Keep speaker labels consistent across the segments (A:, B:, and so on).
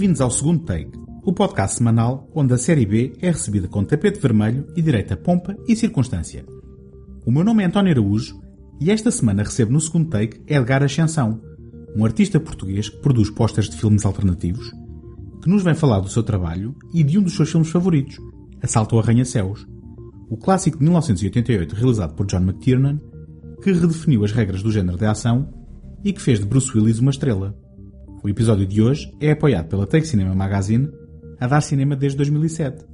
A: Bem-vindos ao segundo take, o podcast semanal onde a série B é recebida com tapete vermelho e direita pompa e circunstância. O meu nome é António Araújo e esta semana recebo no segundo take Edgar Ascensão, um artista português que produz posters de filmes alternativos, que nos vem falar do seu trabalho e de um dos seus filmes favoritos, Assalto ao Arranha-Céus, o clássico de 1988 realizado por John McTiernan, que redefiniu as regras do género de ação e que fez de Bruce Willis uma estrela. O episódio de hoje é apoiado pela Take Cinema Magazine, a dar cinema desde 2007,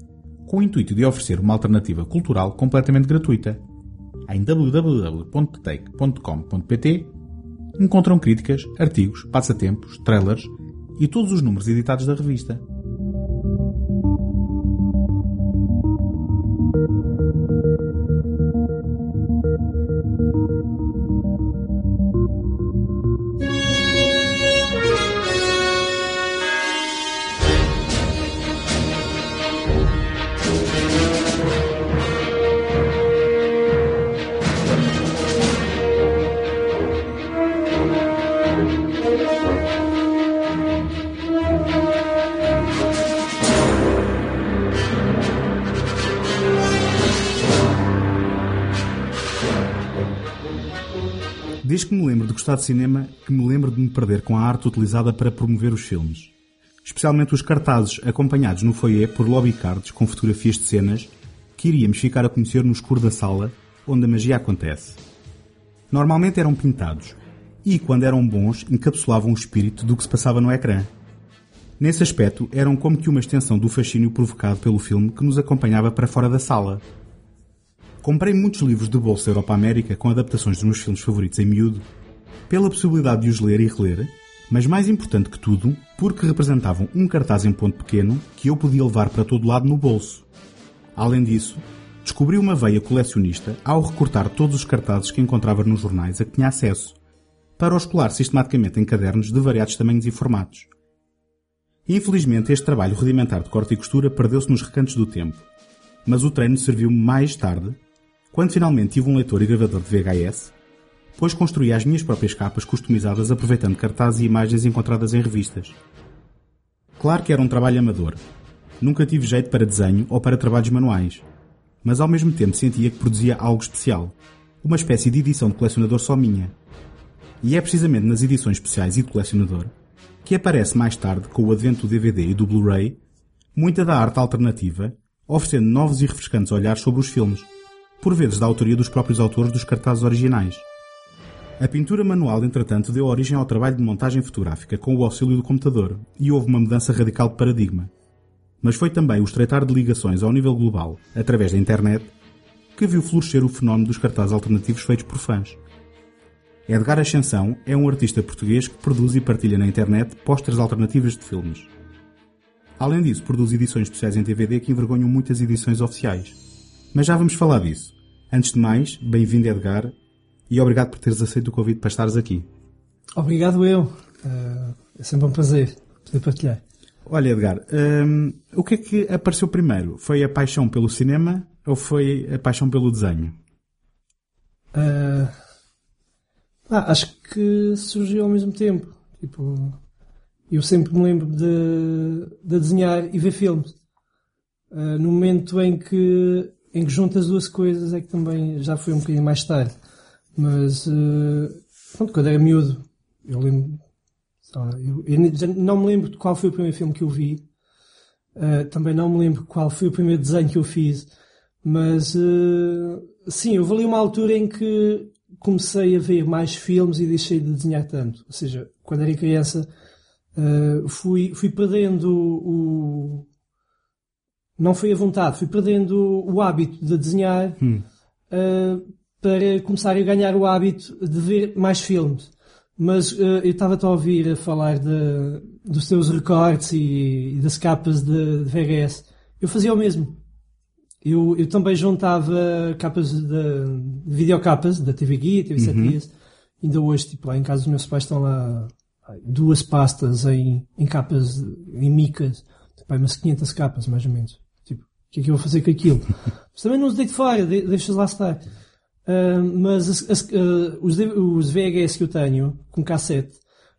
A: com o intuito de oferecer uma alternativa cultural completamente gratuita. Em www.take.com.pt encontram críticas, artigos, passatempos, trailers e todos os números editados da revista. Desde que me lembro de gostar de cinema, que me lembro de me perder com a arte utilizada para promover os filmes. Especialmente os cartazes acompanhados no foyer por lobby cards com fotografias de cenas que iríamos ficar a conhecer no escuro da sala onde a magia acontece. Normalmente eram pintados e, quando eram bons, encapsulavam o espírito do que se passava no ecrã. Nesse aspecto, eram como que uma extensão do fascínio provocado pelo filme que nos acompanhava para fora da sala. Comprei muitos livros de bolsa Europa América com adaptações dos meus filmes favoritos em miúdo, pela possibilidade de os ler e reler, mas mais importante que tudo, porque representavam um cartaz em ponto pequeno que eu podia levar para todo lado no bolso. Além disso, descobri uma veia colecionista ao recortar todos os cartazes que encontrava nos jornais a que tinha acesso, para os colar sistematicamente em cadernos de variados tamanhos e formatos. Infelizmente, este trabalho rudimentar de corte e costura perdeu-se nos recantos do tempo, mas o treino serviu-me mais tarde quando finalmente tive um leitor e gravador de VHS, pois construí as minhas próprias capas customizadas aproveitando cartazes e imagens encontradas em revistas. Claro que era um trabalho amador. Nunca tive jeito para desenho ou para trabalhos manuais, mas ao mesmo tempo sentia que produzia algo especial, uma espécie de edição de colecionador só minha. E é precisamente nas edições especiais e de colecionador que aparece mais tarde, com o advento do DVD e do Blu-ray, muita da arte alternativa, oferecendo novos e refrescantes olhares sobre os filmes por vezes da autoria dos próprios autores dos cartazes originais. A pintura manual, entretanto, deu origem ao trabalho de montagem fotográfica com o auxílio do computador e houve uma mudança radical de paradigma. Mas foi também o estreitar de ligações ao nível global, através da internet, que viu florescer o fenómeno dos cartazes alternativos feitos por fãs. Edgar Ascensão é um artista português que produz e partilha na internet pósteres alternativas de filmes. Além disso, produz edições especiais em DVD que envergonham muitas edições oficiais. Mas já vamos falar disso. Antes de mais, bem-vindo Edgar e obrigado por teres aceito o convite para estares aqui.
B: Obrigado eu. Uh, é sempre um prazer poder partilhar.
A: Olha Edgar, um, o que é que apareceu primeiro? Foi a paixão pelo cinema ou foi a paixão pelo desenho?
B: Uh, ah, acho que surgiu ao mesmo tempo. Tipo, eu sempre me lembro de, de desenhar e ver filmes. Uh, no momento em que em que junta as duas coisas é que também já foi um bocadinho mais tarde. Mas, uh, pronto, quando era miúdo, eu lembro, eu, eu, não me lembro de qual foi o primeiro filme que eu vi. Uh, também não me lembro qual foi o primeiro desenho que eu fiz. Mas, uh, sim, houve ali uma altura em que comecei a ver mais filmes e deixei de desenhar tanto. Ou seja, quando era criança, fui, fui perdendo o, não foi a vontade, fui perdendo o hábito de desenhar hum. uh, para começar a ganhar o hábito de ver mais filmes. Mas uh, eu estava a ouvir a falar de, dos seus recortes e, e, das capas de, de VHS. Eu fazia o mesmo. Eu, eu também juntava capas de, de videocapas da TV Guia, TV 7 uhum. Dias. Ainda hoje, tipo, lá em casa dos meus pais estão lá duas pastas em, em capas, em micas. Tipo, umas 500 capas, mais ou menos que é que eu vou fazer com aquilo? mas também não os deito fora, deixas lá estar. Uh, mas as, as, uh, os, os, VHS que eu tenho, com cassete,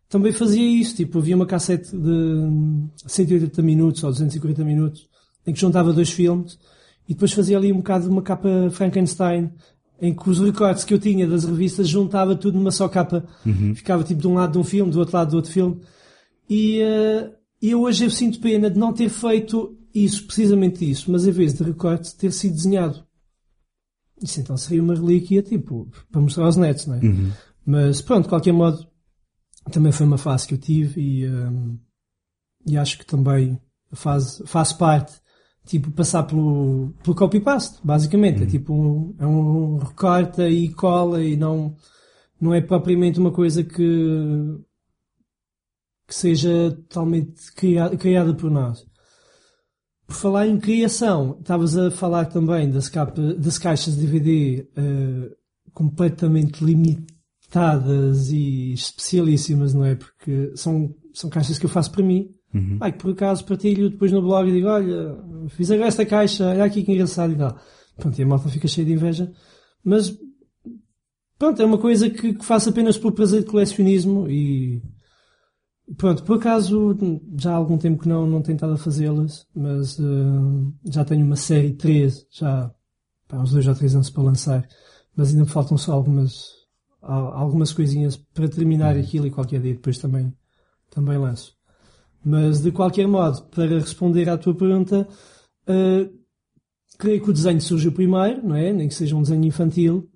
B: também fazia isso, tipo, havia uma cassete de 180 minutos ou 240 minutos em que juntava dois filmes e depois fazia ali um bocado de uma capa Frankenstein em que os recortes que eu tinha das revistas juntava tudo numa só capa.
A: Uhum.
B: Ficava tipo de um lado de um filme, do outro lado do outro filme. E, uh, e eu hoje eu sinto pena de não ter feito isso, precisamente isso, mas em vez de recorte ter sido desenhado. Isso então seria uma relíquia, tipo, para mostrar aos netos, não é?
A: Uhum.
B: Mas pronto, de qualquer modo, também foi uma fase que eu tive e, um, e acho que também faz, faz parte, tipo, passar pelo, pelo copy-paste, basicamente. É tipo um, é um recorta e cola e não, não é propriamente uma coisa que, que seja totalmente criada, criada por nós. Por falar em criação, estavas a falar também das, capa, das caixas de DVD uh, completamente limitadas e especialíssimas, não é? Porque são, são caixas que eu faço para mim.
A: Uhum.
B: Ai, que por acaso partilho depois no blog e digo, olha, fiz agora esta caixa, olha aqui que engraçado e tal. Pronto, e a malta fica cheia de inveja. Mas, pronto, é uma coisa que, que faço apenas por prazer de colecionismo e, Pronto, por acaso já há algum tempo que não, não tenho estado a fazê-las, mas uh, já tenho uma série 3, já há uns dois ou três anos para lançar, mas ainda me faltam só algumas, algumas coisinhas para terminar
A: uhum.
B: aquilo e qualquer dia depois também, também lanço. Mas de qualquer modo, para responder à tua pergunta, uh, creio que o desenho surgiu primeiro, não é? Nem que seja um desenho infantil,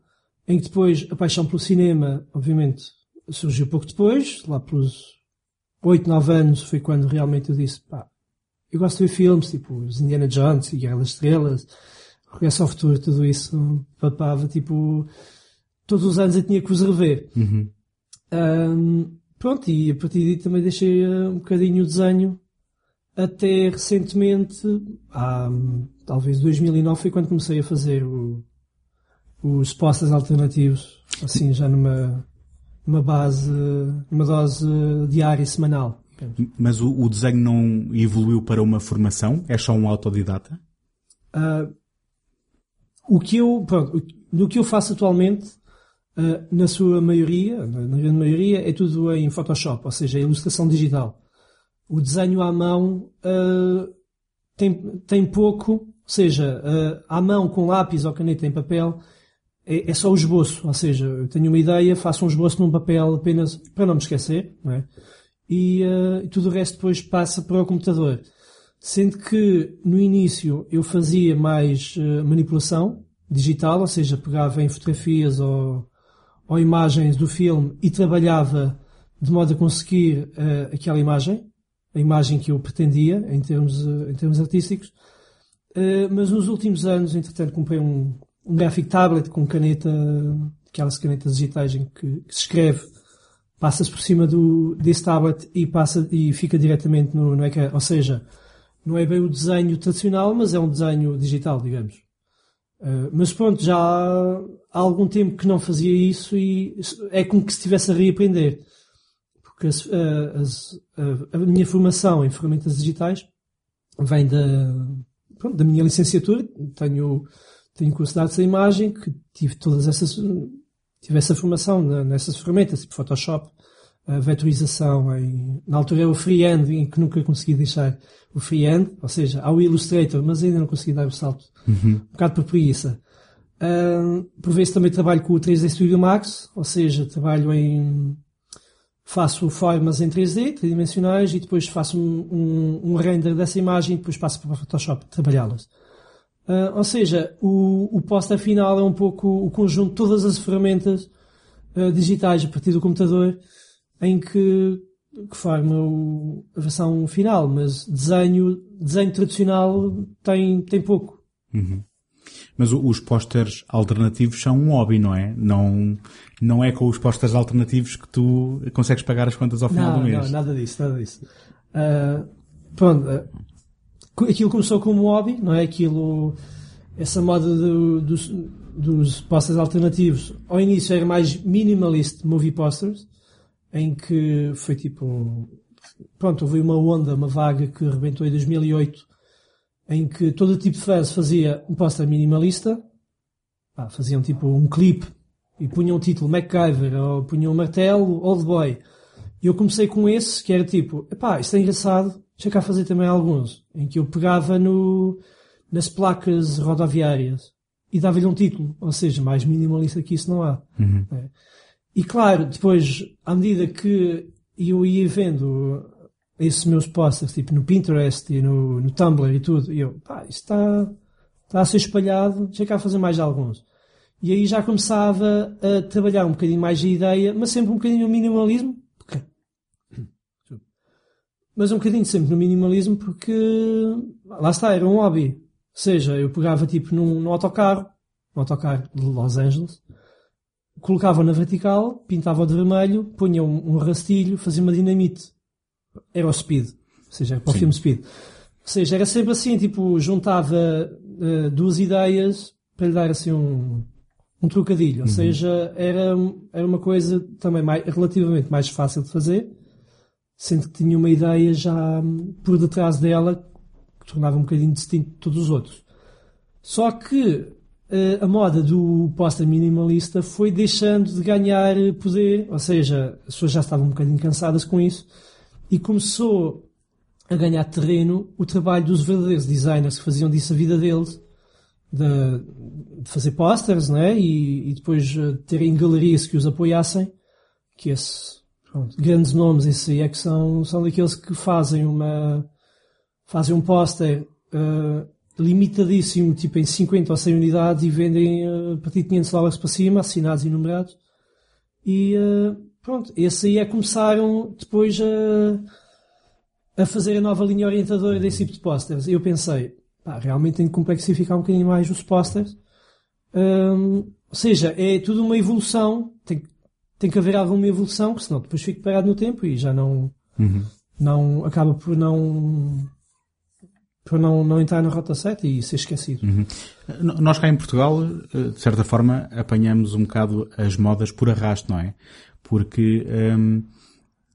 B: em que depois a paixão pelo cinema, obviamente, surgiu pouco depois, lá pelos 8, 9 anos foi quando realmente eu disse, pá, eu gosto de ver filmes, tipo os Indiana Jones e Guerra das Estrelas, Regresso ao Futuro, tudo isso papava, tipo, todos os anos eu tinha que os rever.
A: Uhum.
B: Um, pronto, e a partir daí também deixei uh, um bocadinho o desenho até recentemente, há, talvez 2009 foi quando comecei a fazer o, os postas alternativos, assim já numa, uma base, uma dose diária e semanal.
A: Mas o, o, desenho não evoluiu para uma formação? É só um autodidata?
B: Uh, o que eu, pronto, no que eu faço atualmente, uh, na sua maioria, na grande maioria, é tudo em Photoshop, ou seja, ilustração digital. O desenho à mão uh, tem, tem pouco, ou seja, à mão com lápis ou caneta em papel, é, é, só o esboço, ou seja, eu tenho uma ideia, faço um esboço num papel apenas para não me esquecer, não é? E, uh, tudo o resto depois passa para o computador. Sendo que no início eu fazia mais uh, manipulação digital, ou seja, pegava em fotografias ou, ou imagens do filme e trabalhava de modo a conseguir uh, aquela imagem, a imagem que eu pretendia em termos, em termos artísticos. mas nos últimos anos, entretanto, comprei um, um graphic tablet com caneta, aquelas canetas digitais em que, que se escreve, passa-se por cima do, desse tablet e passa e fica diretamente no, no ecrã. Ou seja, não é bem o desenho tradicional, mas é um desenho digital, digamos. Uh, mas pronto, já há, algum tempo que não fazia isso e é como que se estivesse a reaprender. Porque as, uh, as, uh, a minha formação em ferramentas digitais vem da, pronto, da minha licenciatura. Tenho tenho curso de imagem, que tive todas essas, tive essa formação nessas ferramentas, tipo Photoshop, a vetorização em, na altura era o freehand, em que nunca consegui deixar o freehand, ou seja, ao Illustrator, mas ainda não consegui dar o salto.
A: Uhum.
B: Um bocado por preguiça. Uh, por vezes também trabalho com o 3D Studio Max, ou seja, trabalho em, faço formas em 3D, tridimensionais, e depois faço um, um, um render dessa imagem e depois passo para o Photoshop trabalhá-las. Uh, ou seja, o, o póster final é um pouco o conjunto de todas as ferramentas uh, digitais a partir do computador em que, que forma o, a versão final, mas desenho, desenho tradicional tem, tem pouco.
A: Uhum. Mas os pósteres alternativos são um hobby, não é? Não, não é com os pósteres alternativos que tu consegues pagar as contas ao final
B: não,
A: do mês.
B: Não, nada disso, nada disso. Uh, pronto, aquilo começou como hobby, não é? Aquilo, essa moda do, dos, dos posters alternativos, ao início era mais minimalist movie posters, em que foi tipo, pronto, houve uma onda, uma vaga que arrebentou em 2008, em que todo tipo de fãs fazia um póster minimalista, faziam tipo um clipe e punham o título MacGyver, ou punham um martelo, Old Boy, E eu comecei com esse, que era tipo, epá, isto é engraçado, deixa cá fazer também alguns, em que eu pegava no, nas placas rodoviárias e dava-lhe um título, ou seja, mais minimalista que isso não há.
A: Uhum.
B: É. E claro, depois, à medida que eu ia vendo esses meus posters, tipo no Pinterest e no, no Tumblr e tudo, e eu, pá, isto está, está a ser espalhado, deixa cá fazer mais alguns. E aí já começava a trabalhar um bocadinho mais a ideia, mas sempre um bocadinho no minimalismo. Mas um bocadinho sempre no minimalismo porque, lá está, era um hobby. Ou seja, eu pegava tipo num, num autocarro, um autocarro de Los Angeles, colocava na vertical, pintava de vermelho, punha um, um rastilho, fazia uma dinamite. Era o Speed. Ou seja, era para o
A: Sim.
B: filme Speed. Ou seja, era sempre assim, tipo, juntava eh, duas ideias para lhe dar assim um, um trocadilho. Ou seja, era, era uma coisa também mais, relativamente mais fácil de fazer, sendo que tinha uma ideia já hum, por detrás dela que tornava um bocadinho distinto de todos os outros. Só que eh, a moda do póster minimalista foi deixando de ganhar eh, poder, ou seja, as pessoas já estavam um bocadinho cansadas com isso, e começou a ganhar terreno o trabalho dos verdadeiros designers que faziam disso a vida deles, de, de fazer posters, né? E, e depois eh, terem galerias que os apoiassem, que esse, pronto, grandes nomes, esses aí é que são, são daqueles que fazem uma, fazem um póster eh, limitadíssimo, tipo em 50 ou 100 unidades e vendem eh, a partir de 500 dólares para cima, assinados e numerados. E eh, pronto, esse aí é que começaram depois a, a fazer a nova linha orientadora desse tipo de posters. Eu pensei, pá, realmente tem que complexificar um bocadinho mais os posters. Hum, ou seja, é tudo uma evolução, tem, tem que haver alguma evolução, que senão depois fico parado no tempo e já não,
A: Uhum.
B: não acaba por não por não, não entrar na rota certa e ser esquecido.
A: N- Nós cá em Portugal, eh, de certa forma, apanhamos um bocado as modas por arrasto, não é? Porque hum,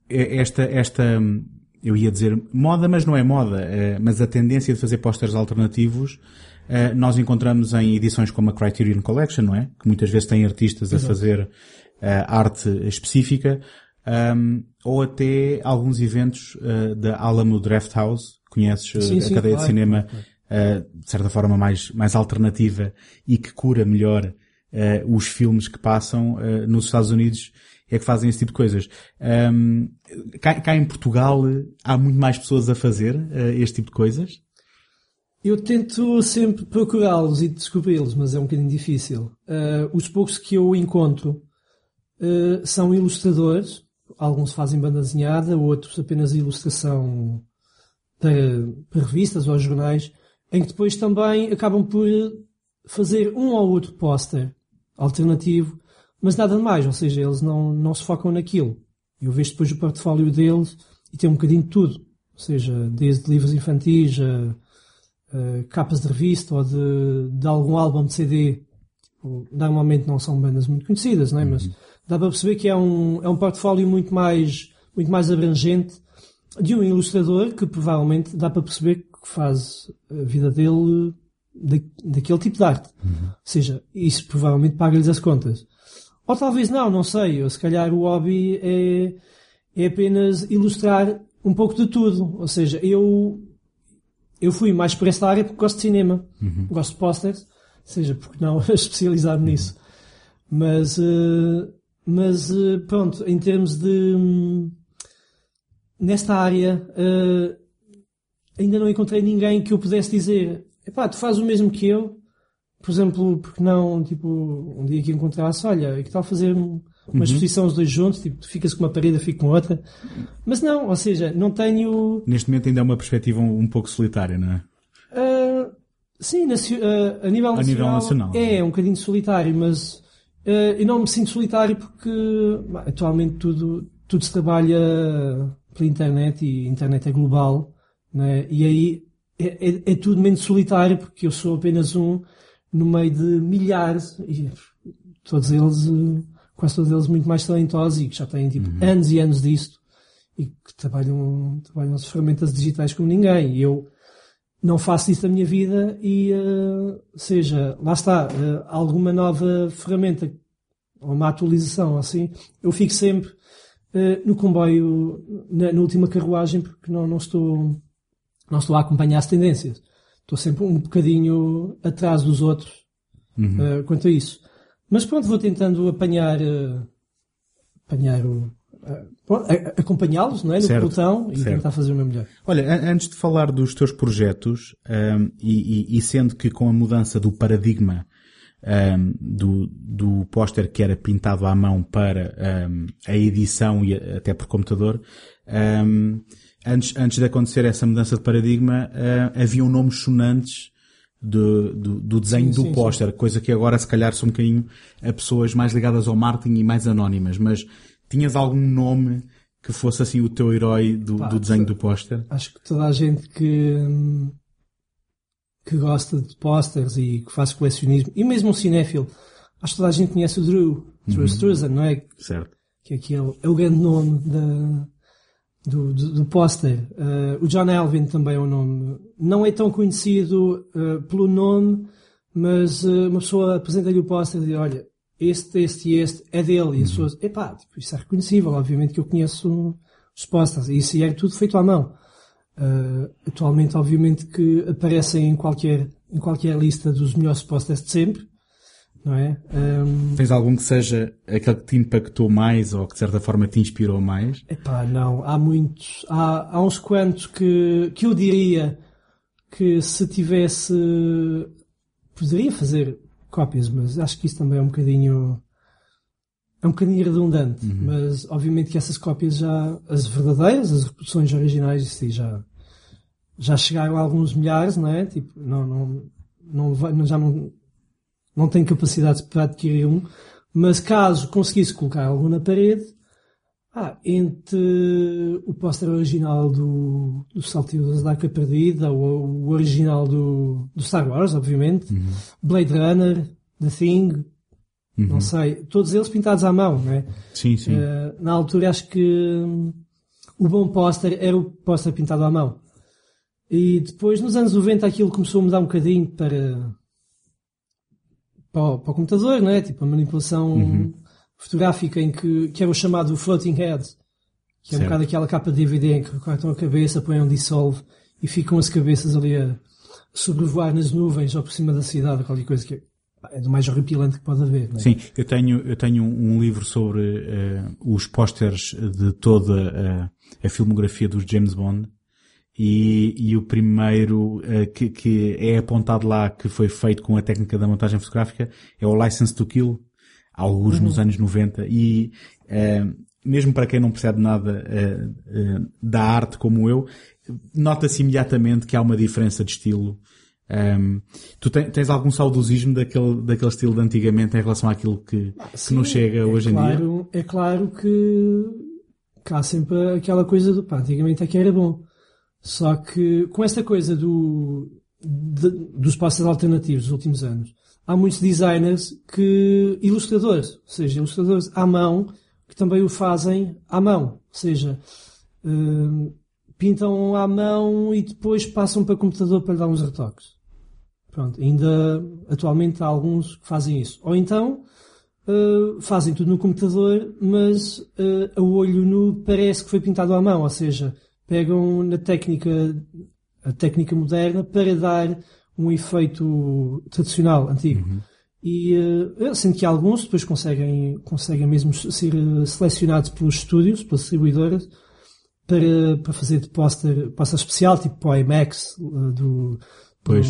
A: é- esta, esta, hum, eu ia dizer moda, mas não é moda, eh, mas a tendência de fazer posters alternativos eh, nós encontramos em edições como a Criterion Collection, não é? Que muitas vezes têm artistas a fazer arte específica, hum, ou até alguns eventos eh, da Alamo Draft House, conheces eh,
B: Sim,
A: a
B: sim,
A: cadeia de
B: claro,
A: cinema
B: claro,
A: uh, de certa forma mais, mais alternativa e que cura melhor uh, os filmes que passam uh, nos Estados Unidos é que fazem esse tipo de coisas. Um, cá, cá em Portugal uh, há muito mais pessoas a fazer uh, este tipo de coisas.
B: Eu tento sempre procurá-los e descobri-los, mas é um bocadinho difícil. Uh, os poucos que eu encontro uh, são ilustradores, alguns fazem banda desenhada, outros apenas ilustração para, para revistas ou jornais, em que depois também acabam por fazer um ou outro póster alternativo, mas nada mais, ou seja, eles não, não se focam naquilo. Eu vejo depois o portfólio deles e tem um bocadinho de tudo. Ou seja, desde livros infantis a, a capas de revista ou de, de algum álbum de CD. Tipo, normalmente não são bandas muito conhecidas, não é? Mas dá para perceber que é um, é um portfólio muito mais, muito mais abrangente de um ilustrador que provavelmente dá para perceber que faz a vida dele da, daquele tipo de arte. Ou seja, isso provavelmente paga-lhes as contas. Ou talvez não, não sei. Ou se calhar o hobby é, é apenas ilustrar um pouco de tudo. Ou seja, eu, eu fui mais por esta área porque gosto de cinema. Gosto de posters. Ou seja, porque não especializar-me nisso. Mas, eh, mas eh, pronto, em termos de, hum, nesta área, eh, ainda não encontrei ninguém que eu pudesse dizer, epá, tu fazes o mesmo que eu, por exemplo, porque não, tipo, um dia que encontrasse, olha, que tal fazer um- uma exposição os dois juntos, tipo, tu ficas com uma parede, eu fico com outra. Mas não, ou seja, não tenho,
A: Neste momento ainda é uma perspectiva um, um pouco solitária, não é?
B: ah, sim, nacio- ah, a nível
A: A
B: nacional,
A: nível nacional.
B: é um bocadinho solitário, mas ah, eu não me sinto solitário porque bah, atualmente tudo, tudo se trabalha pela internet e a internet é global, né? e aí é, é- é tudo menos solitário porque eu sou apenas um no meio de milhares e todos eles, eh, quase todos eles muito mais talentosos e que já têm tipo anos e anos disto e que trabalham, trabalham as ferramentas digitais como ninguém. E eu não faço isso da minha vida e, eh, seja, lá está, eh, alguma nova ferramenta ou uma atualização assim, eu fico sempre uh, no comboio, na, na, última carruagem, porque não, não, estou, não estou a acompanhar as tendências. Estou sempre um bocadinho atrás dos outros uhum. uh, quanto a isso. Mas pronto, vou tentando apanhar, uh, apanhar o, acompanhá-los, não é? No pelotão e certo. tentar fazer o meu melhor.
A: Olha, antes de falar dos teus projetos, um, e, e, e, sendo que com a mudança do paradigma um, do, do póster que era pintado à mão para um, a edição e até por computador, antes, antes de acontecer essa mudança de paradigma, uh, haviam nomes sonantes do, do, do desenho sim, do póster, coisa que agora se calhar são um bocadinho a pessoas mais ligadas ao marketing e mais anónimas, mas Tinhas algum nome que fosse assim o teu herói do, Pá, do desenho do póster?
B: Acho que toda a gente que, que gosta de pósteres e que faz colecionismo, e mesmo um cinéfilo, acho que toda a gente conhece o Drew, Drew uhum. Struzan, não é?
A: Certo.
B: Que é, aquele, é o grande nome da, do, do, do póster. Uh, o John Alvin também é um nome, não é tão conhecido uh, pelo nome, mas uh, uma pessoa apresenta-lhe o póster e diz, olha, este, este e este é dele. E as pessoas, epá, tipo, isso é reconhecível. Obviamente que eu conheço os posters. E isso é tudo feito à mão. Uh, atualmente, obviamente que aparecem em qualquer, em qualquer lista dos melhores posters de sempre. Não é? Um...
A: Tens algum que seja aquele que te impactou mais ou que de certa forma te inspirou mais?
B: Epá, não. Há muitos. Há, há uns quantos que, que eu diria que se tivesse poderia fazer cópias, mas acho que isso também é um bocadinho é um bocadinho redundante, uhum. mas obviamente que essas cópias já, as verdadeiras, as reproduções originais, isso já, já chegaram a alguns milhares, não é? Tipo, não, não, não, já não, não tenho capacidade para adquirir um, mas caso conseguisse colocar algum na parede, ah, entre o póster original do, do Saltilhos da Arca Perdida, o, o original do, do Star Wars, obviamente, uhum. Blade Runner, The Thing, uhum. não sei, todos eles pintados à mão, não é?
A: Sim, sim.
B: Uh, na altura acho que um, o bom póster era o póster pintado à mão. E depois, nos anos 90, aquilo começou a mudar um bocadinho para, para, o, para o computador, não é? Tipo, a manipulação uhum fotográfica em que, que era o chamado floating head, que é um bocado aquela capa de DVD em que cortam a cabeça, põem um dissolve e ficam as cabeças ali a sobrevoar nas nuvens ou por cima da cidade, qualquer coisa que é do mais horripilante que pode haver. É?
A: Sim, eu tenho, eu tenho um livro sobre uh, os pósteres de toda a, a filmografia dos James Bond e, e o primeiro uh, que, que é apontado lá que foi feito com a técnica da montagem fotográfica é o License to Kill, alguns uhum. nos anos 90 e uh, mesmo para quem não percebe nada uh, uh, da arte como eu, nota-se imediatamente que há uma diferença de estilo. Um, ehm, tu tens, tens algum saudosismo daquele, daquele estilo de antigamente em relação àquilo que, ah, que nos chega é hoje
B: claro,
A: em dia?
B: É claro que, que há sempre aquela coisa do pá, antigamente é que era bom. Só que com esta coisa do, de, dos passos alternativos dos últimos anos, há muitos designers que, ilustradores, ou seja, ilustradores à mão, que também o fazem à mão. Ou seja, uh, pintam à mão e depois passam para o computador para dar uns retoques. Pronto, ainda atualmente há alguns que fazem isso. Ou então, uh, fazem tudo no computador, mas uh, a olho nu parece que foi pintado à mão, ou seja, pegam na técnica, a técnica moderna para dar um efeito tradicional, antigo. Uhum. E uh, sendo que alguns depois conseguem, conseguem mesmo ser eh, selecionados pelos estúdios, pelas distribuidoras, para, para fazer de póster, póster especial, tipo para o IMAX, uh, do, do,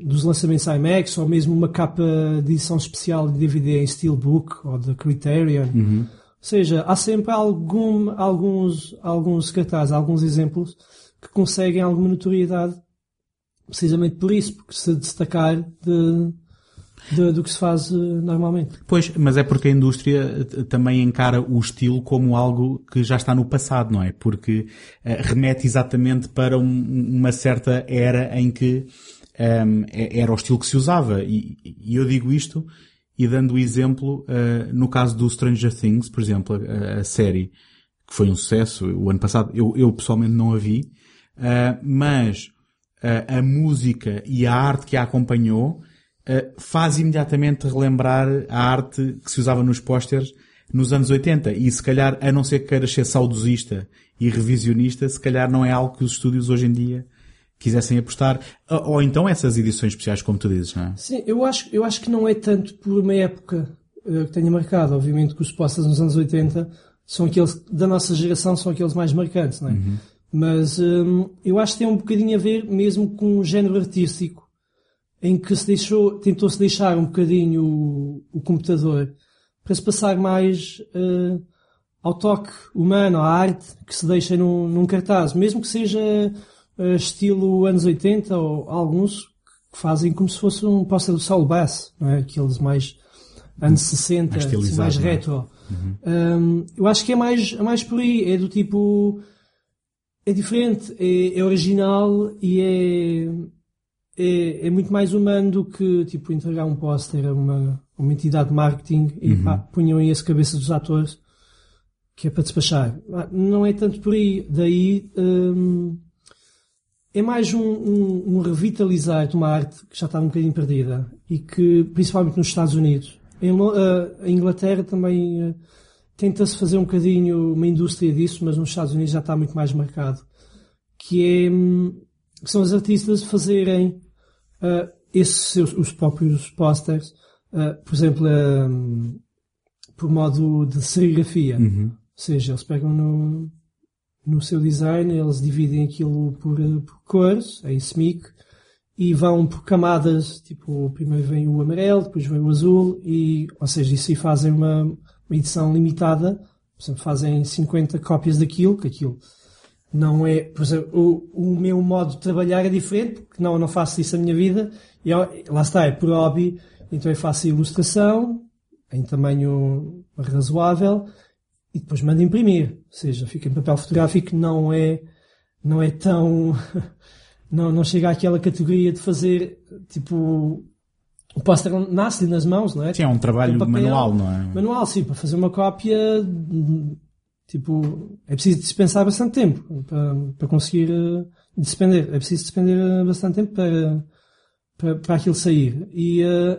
B: dos lançamentos IMAX, ou mesmo uma capa de edição especial de DVD em Steelbook, ou de Criterion.
A: Uhum. Ou
B: seja, há sempre algum, alguns, alguns cartazes, alguns exemplos que conseguem alguma notoriedade precisamente por isso, porque se destacar de, de, do que se faz uh, normalmente.
A: Pois, mas é porque a indústria eh, também encara o estilo como algo que já está no passado, não é? Porque uh, remete exatamente para um, uma certa era em que um, ehm, era o estilo que se usava. E, e eu digo isto e dando o exemplo uh, no caso do Stranger Things, por exemplo, a, a, série que foi um sucesso o ano passado. Eu, eu pessoalmente não a vi, mas a, música e a arte que a acompanhou faz imediatamente relembrar a arte que se usava nos pósteres nos anos 80 e se calhar, a não ser que queiras ser saudosista e revisionista, se calhar não é algo que os estúdios hoje em dia quisessem apostar. Ou, ou então essas edições especiais, como tu dizes, não é?
B: Sim, eu acho, eu acho que não é tanto por uma época uh, que tenha marcado. Obviamente que os posters nos anos 80 são aqueles, da nossa geração, são aqueles mais marcantes, não é? Uhum. Mas um, eu acho que tem um bocadinho a ver mesmo com o género artístico em que se deixou, tentou-se deixar um bocadinho o, o, computador para se passar mais uh, ao toque humano, à arte que se deixa num, num cartaz, mesmo que seja uh, estilo anos 80 ou alguns que fazem como se fosse um póster do Saul Bass, não é? Aqueles mais anos 60, mais, mais é? retro. Uhum. Um, eu acho que é mais, é mais por aí, é do tipo, é diferente, é, é original e é, é, é, muito mais humano do que tipo entregar um póster a uma, uma entidade de marketing e uhum. pá, punham aí as cabeças dos atores que é para despachar. Não é tanto por aí. Daí hum, é mais um, um, um, revitalizar de uma arte que já está um bocadinho perdida e que, principalmente nos Estados Unidos, em, a Inglaterra também uh, tenta-se fazer um bocadinho uma indústria disso, mas nos Estados Unidos já está muito mais marcado. Que é hum, que são os artistas fazerem uh, esses os próprios posters, uh, por exemplo, um, por modo de serigrafia. Uhum. Ou seja, eles pegam no, no seu design, eles dividem aquilo por, por cores, em SMIC, e vão por camadas, tipo, primeiro vem o amarelo, depois vem o azul, e, ou seja, isso aí fazem uma, uma edição limitada, por exemplo, fazem 50 cópias daquilo, que aquilo não é, por exemplo, o, o meu modo de trabalhar é diferente, porque não, não faço isso a minha vida, e lá está, é por hobby, então eu faço ilustração, em tamanho razoável, e depois mando imprimir, ou seja, fica em papel fotográfico, não é, não é tão, não, não chega àquela categoria de fazer, tipo, o póster nasce nas mãos, não é?
A: Sim, é um trabalho papel, manual, não é?
B: Manual, sim, para fazer uma cópia Tipo, é preciso dispensar bastante tempo para, para conseguir uh, despender. É preciso despender bastante tempo para, para, para aquilo sair. E, uh,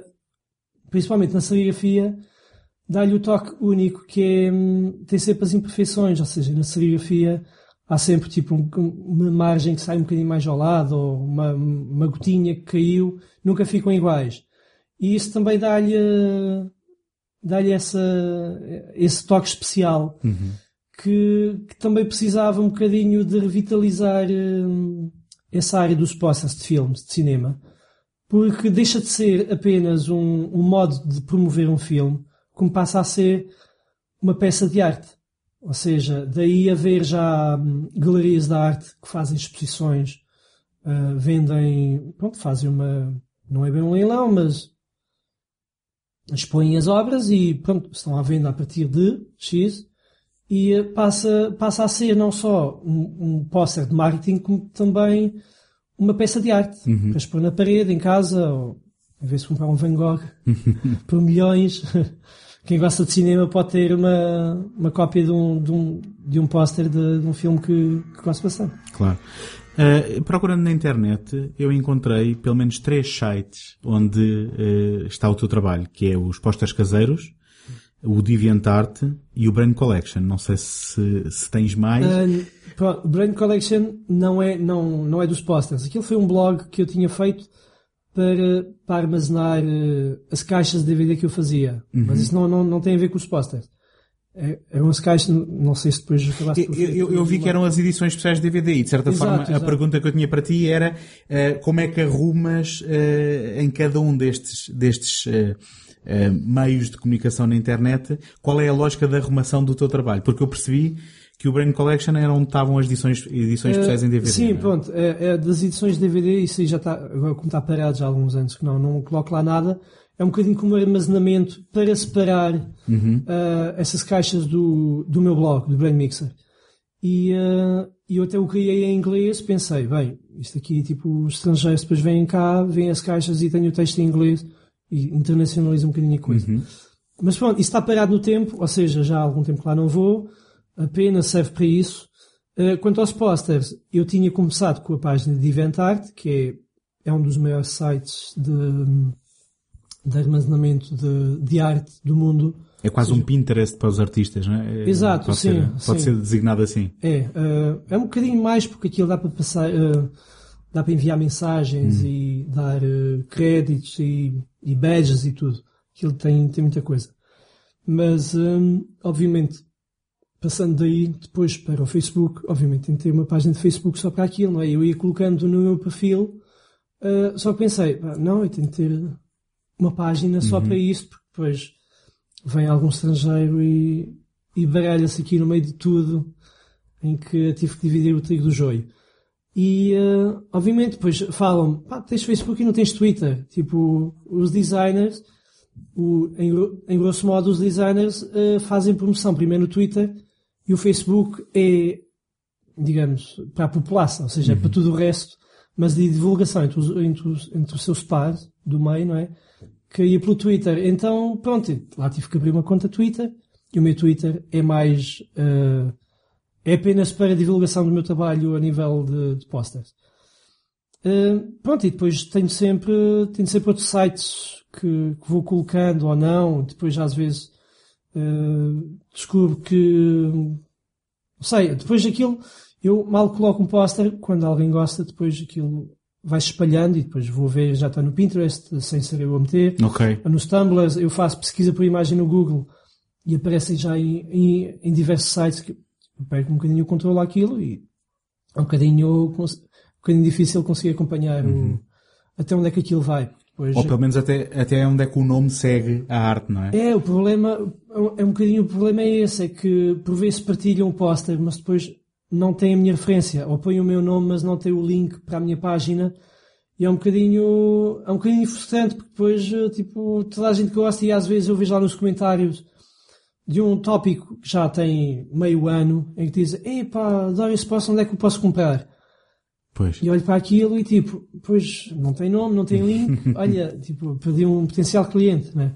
B: principalmente na serigrafia, dá-lhe o toque único que é, um, tem sempre as imperfeições. Ou seja, na serigrafia há sempre tipo um, uma margem que sai um bocadinho mais ao lado ou uma, uma gotinha que caiu. Nunca ficam iguais. E isso também dá-lhe, dá-lhe essa, esse toque especial. Uhum que, que, também precisava um bocadinho de revitalizar hum, essa área dos posters de filmes, de cinema, porque deixa de ser apenas um, um modo de promover um filme, como passa a ser uma peça de arte. Ou seja, daí haver já hum, galerias de arte que fazem exposições, uh, vendem, pronto, fazem uma, não é bem um leilão, mas expõem as obras e pronto, estão à venda a partir de X e eh, passa, passa a ser não só um, um póster de marketing, como também uma peça de arte uhum. para expor na parede, em casa, ou em vez de comprar um Van Gogh por milhões. Quem gosta de cinema pode ter uma, uma cópia de um, de um, de um póster de, de, um filme que, que gosta bastante.
A: Claro. Uh, procurando na internet, eu encontrei pelo menos três sites onde uh, está o teu trabalho, que é os pósteres caseiros, o DeviantArt e o Brain Collection. Não sei se, se tens mais. Uh,
B: o Brain Collection não é, não, não é dos posters. Aquilo foi um blog que eu tinha feito para, para armazenar as caixas de DVD que eu fazia. Uhum. Mas isso não, não, não tem a ver com os posters. É, eram as caixas, não sei se depois
A: acabaste por... Eu, eu, eu vi que eram as edições especiais de DVD e de certa exato, forma exato. a pergunta que eu tinha para ti era uh, como é que arrumas uh, em cada um destes, destes uh, meios de comunicação na internet, qual é a lógica da arrumação do teu trabalho? Porque eu percebi que o Brain Collection era onde estavam as edições, edições especiais em DVD.
B: Sim,
A: é?
B: pronto. É, é, das edições de DVD, isso aí já está, agora como está parado já há alguns anos que não, não coloco lá nada, é um bocadinho como armazenamento para separar uhum. uh, essas caixas do, do meu blog, do Brain Mixer. E uh, eu até o criei em inglês, pensei, bem, isto aqui, tipo, os estrangeiros depois vêm cá, vêm as caixas e tenho o texto em inglês e internacionaliza um bocadinho a coisa. Uhum. Mas pronto, isso está parado no tempo, ou seja, já há algum tempo que lá não vou, apenas serve para isso. Uh, quanto aos posters, eu tinha começado com a página de Eventart, que é, é um dos maiores sites de, de armazenamento de, de, arte do mundo.
A: É quase
B: seja,
A: um Pinterest para os artistas, não é? É-
B: Exato,
A: pode
B: sim,
A: Ser, pode
B: sim.
A: ser designado assim.
B: É, eh, é um bocadinho mais porque aquilo dá para passar, eh, dá para enviar mensagens e dar eh, créditos e, e badges e tudo. Aquilo tem, tem muita coisa. Mas, hum, obviamente, passando daí depois para o Facebook, obviamente tem que ter uma página de Facebook só para aquilo, não é? Eu ia colocando no meu perfil, eh, só pensei, pá, não, eu tenho que ter uma página só para isso, porque depois vem algum estrangeiro e, e baralha-se aqui no meio de tudo, em que tive que dividir o trigo do joio. E, eh, obviamente, depois falam, pá, tens Facebook e não tens Twitter. Tipo, os designers, o, em, em grosso modo, os designers eh, fazem promoção primeiro no Twitter e o Facebook é, digamos, para a população, ou seja, é para tudo o resto, mas de divulgação entre os, entre os, entre os seus pares do meio, não é? Que ia pelo Twitter. Então, pronto, lá tive que abrir uma conta Twitter e o meu Twitter é mais, eh, é apenas para divulgação do meu trabalho a nível de, de posters. Eh, pronto, e depois tenho sempre, tenho sempre outros sites que, que vou colocando ou não. Depois, às vezes, eh, descubro que, não sei, depois aquilo, eu mal coloco um póster, quando alguém gosta, depois aquilo vai espalhando e depois vou ver, já está no Pinterest, sem eu a meter.
A: Ok.
B: Nos Tumblrs, eu faço pesquisa por imagem no Google e aparecem já em, em, em diversos sites que eu pego um bocadinho o controle àquilo e é um bocadinho, um bocadinho difícil conseguir acompanhar o, até onde é que aquilo vai. Depois,
A: Ou pelo menos até, até onde é que o nome segue a arte, não é?
B: é, o problema, é um bocadinho o problema é esse, é que por vezes partilham o póster, mas depois não tem a minha referência, ou põe o meu nome, mas não tem o link para a minha página, e é um bocadinho, é um bocadinho frustrante, porque depois, eh, tipo, toda a gente gosta e às vezes eu vejo lá nos comentários de um tópico que já tem meio ano, em que dizem, epá, esse póster, onde é que eu posso comprar?
A: Pois.
B: E olho para aquilo e tipo, pois não tem nome, não tem link, olha, tipo, perdi um potencial cliente, né?